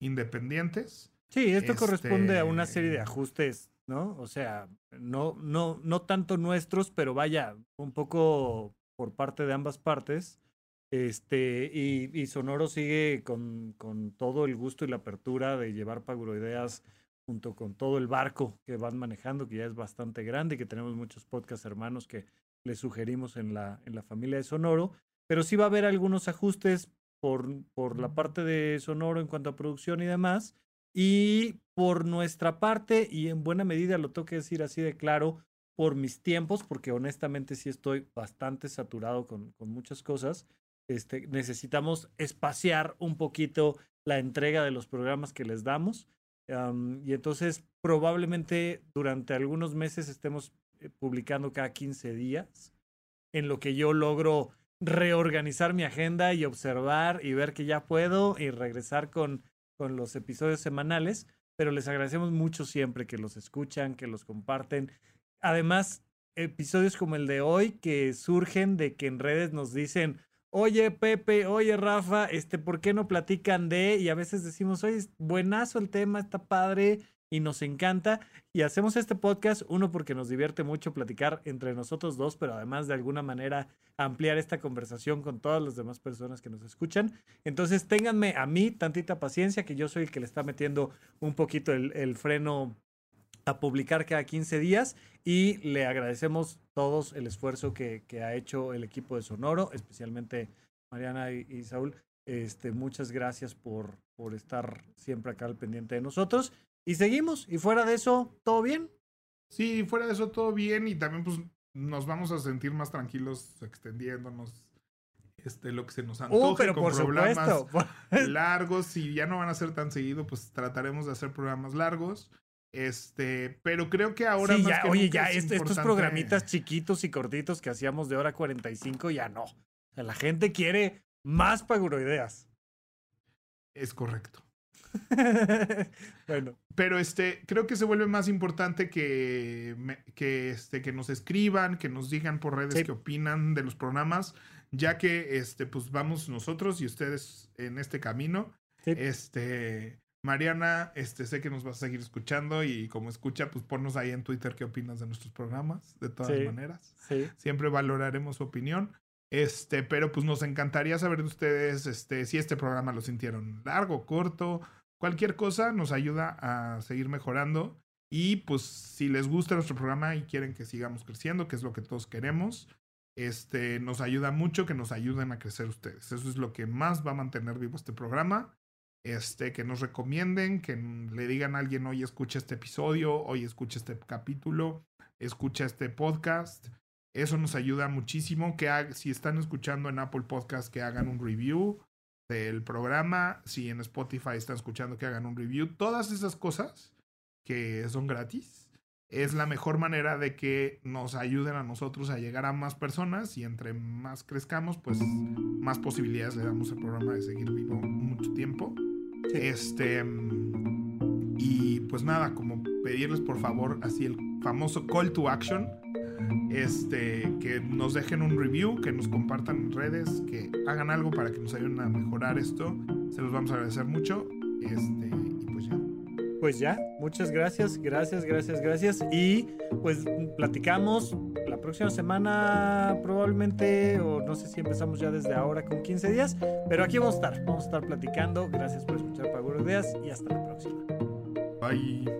independientes. Sí, esto corresponde a una Este- serie de ajustes, ¿no? O sea, no, no, no tanto nuestros, pero vaya, un poco por parte de ambas partes. Este, y, y Sonoro sigue con, con todo el gusto y la apertura de llevar Paguroideas junto con todo el barco que van manejando, que ya es bastante grande y que tenemos muchos podcast hermanos que les sugerimos en la, en la familia de Sonoro. Pero sí va a haber algunos ajustes por, por la parte de Sonoro en cuanto a producción y demás. Y por nuestra parte, y en buena medida lo tengo que decir así de claro, por mis tiempos, porque honestamente sí estoy bastante saturado con, con muchas cosas, este, necesitamos espaciar un poquito la entrega de los programas que les damos. Y entonces probablemente durante algunos meses estemos eh, publicando cada 15 días, en lo que yo logro reorganizar mi agenda y observar y ver que ya puedo y regresar con con los episodios semanales, pero les agradecemos mucho siempre que los escuchan, que los comparten. Además, episodios como el de hoy que surgen de que en redes nos dicen, oye Pepe, oye Rafa, este, ¿por qué no platican de? Y a veces decimos, oye, es buenazo el tema, está padre y nos encanta. Y hacemos este podcast, uno porque nos divierte mucho platicar entre nosotros dos, pero además de alguna manera ampliar esta conversación con todas las demás personas que nos escuchan. Entonces, ténganme a mí tantita paciencia, que yo soy el que le está metiendo un poquito el, el freno a publicar cada 15 días y le agradecemos todos el esfuerzo que, que ha hecho el equipo de Sonoro, especialmente Mariana y, y Saúl, Este, muchas gracias por, por estar siempre acá al pendiente de nosotros. Y seguimos. Y fuera de eso, ¿todo bien? Sí, fuera de eso, todo bien. Y también, pues, nos vamos a sentir más tranquilos extendiéndonos este, lo que se nos uh, antoje pero con por programas largos. Si ya no van a ser tan seguido, pues trataremos de hacer programas largos. Este, pero creo que ahora. Sí, ya, oye, ya estos programitas chiquitos y cortitos que hacíamos de hora 45, ya no. La gente quiere más paguroideas. Es correcto. bueno. Pero este, creo que se vuelve más importante que, que, este, que nos escriban, que nos digan por redes qué opinan de los programas, ya que este, pues vamos nosotros y ustedes en este camino. Este, Mariana, este, sé que nos vas a seguir escuchando y como escucha, pues ponnos ahí en Twitter qué opinas de nuestros programas, de todas maneras. Sí. Siempre valoraremos su opinión. Este, pero pues nos encantaría saber de ustedes, este, si este programa lo sintieron largo, corto, cualquier cosa nos ayuda a seguir mejorando. Y pues si les gusta nuestro programa y quieren que sigamos creciendo, que es lo que todos queremos, este, nos ayuda mucho que nos ayuden a crecer ustedes. Eso es lo que más va a mantener vivo este programa este, que nos recomienden, que le digan a alguien, hoy escucha este episodio, hoy escucha este capítulo, escucha este podcast. Eso nos ayuda muchísimo. Que si están escuchando en Apple Podcast, que hagan un review del programa. Si en Spotify están escuchando, que hagan un review. Todas esas cosas que son gratis. Es la mejor manera de que nos ayuden a nosotros a llegar a más personas y entre más crezcamos, pues más posibilidades le damos al programa de seguir vivo mucho tiempo. Este. Y pues nada, como pedirles por favor, así el famoso call to action. Este, que nos dejen un review, que nos compartan en redes, que hagan algo para que nos ayuden a mejorar esto. Se los vamos a agradecer mucho. Este, pues ya. Muchas gracias, gracias, gracias, gracias. Y pues platicamos la próxima semana probablemente, o no sé si empezamos ya desde ahora con 15 días, pero aquí vamos a estar, vamos a estar platicando. Gracias por escuchar Paguro Ideas y hasta la próxima. Bye.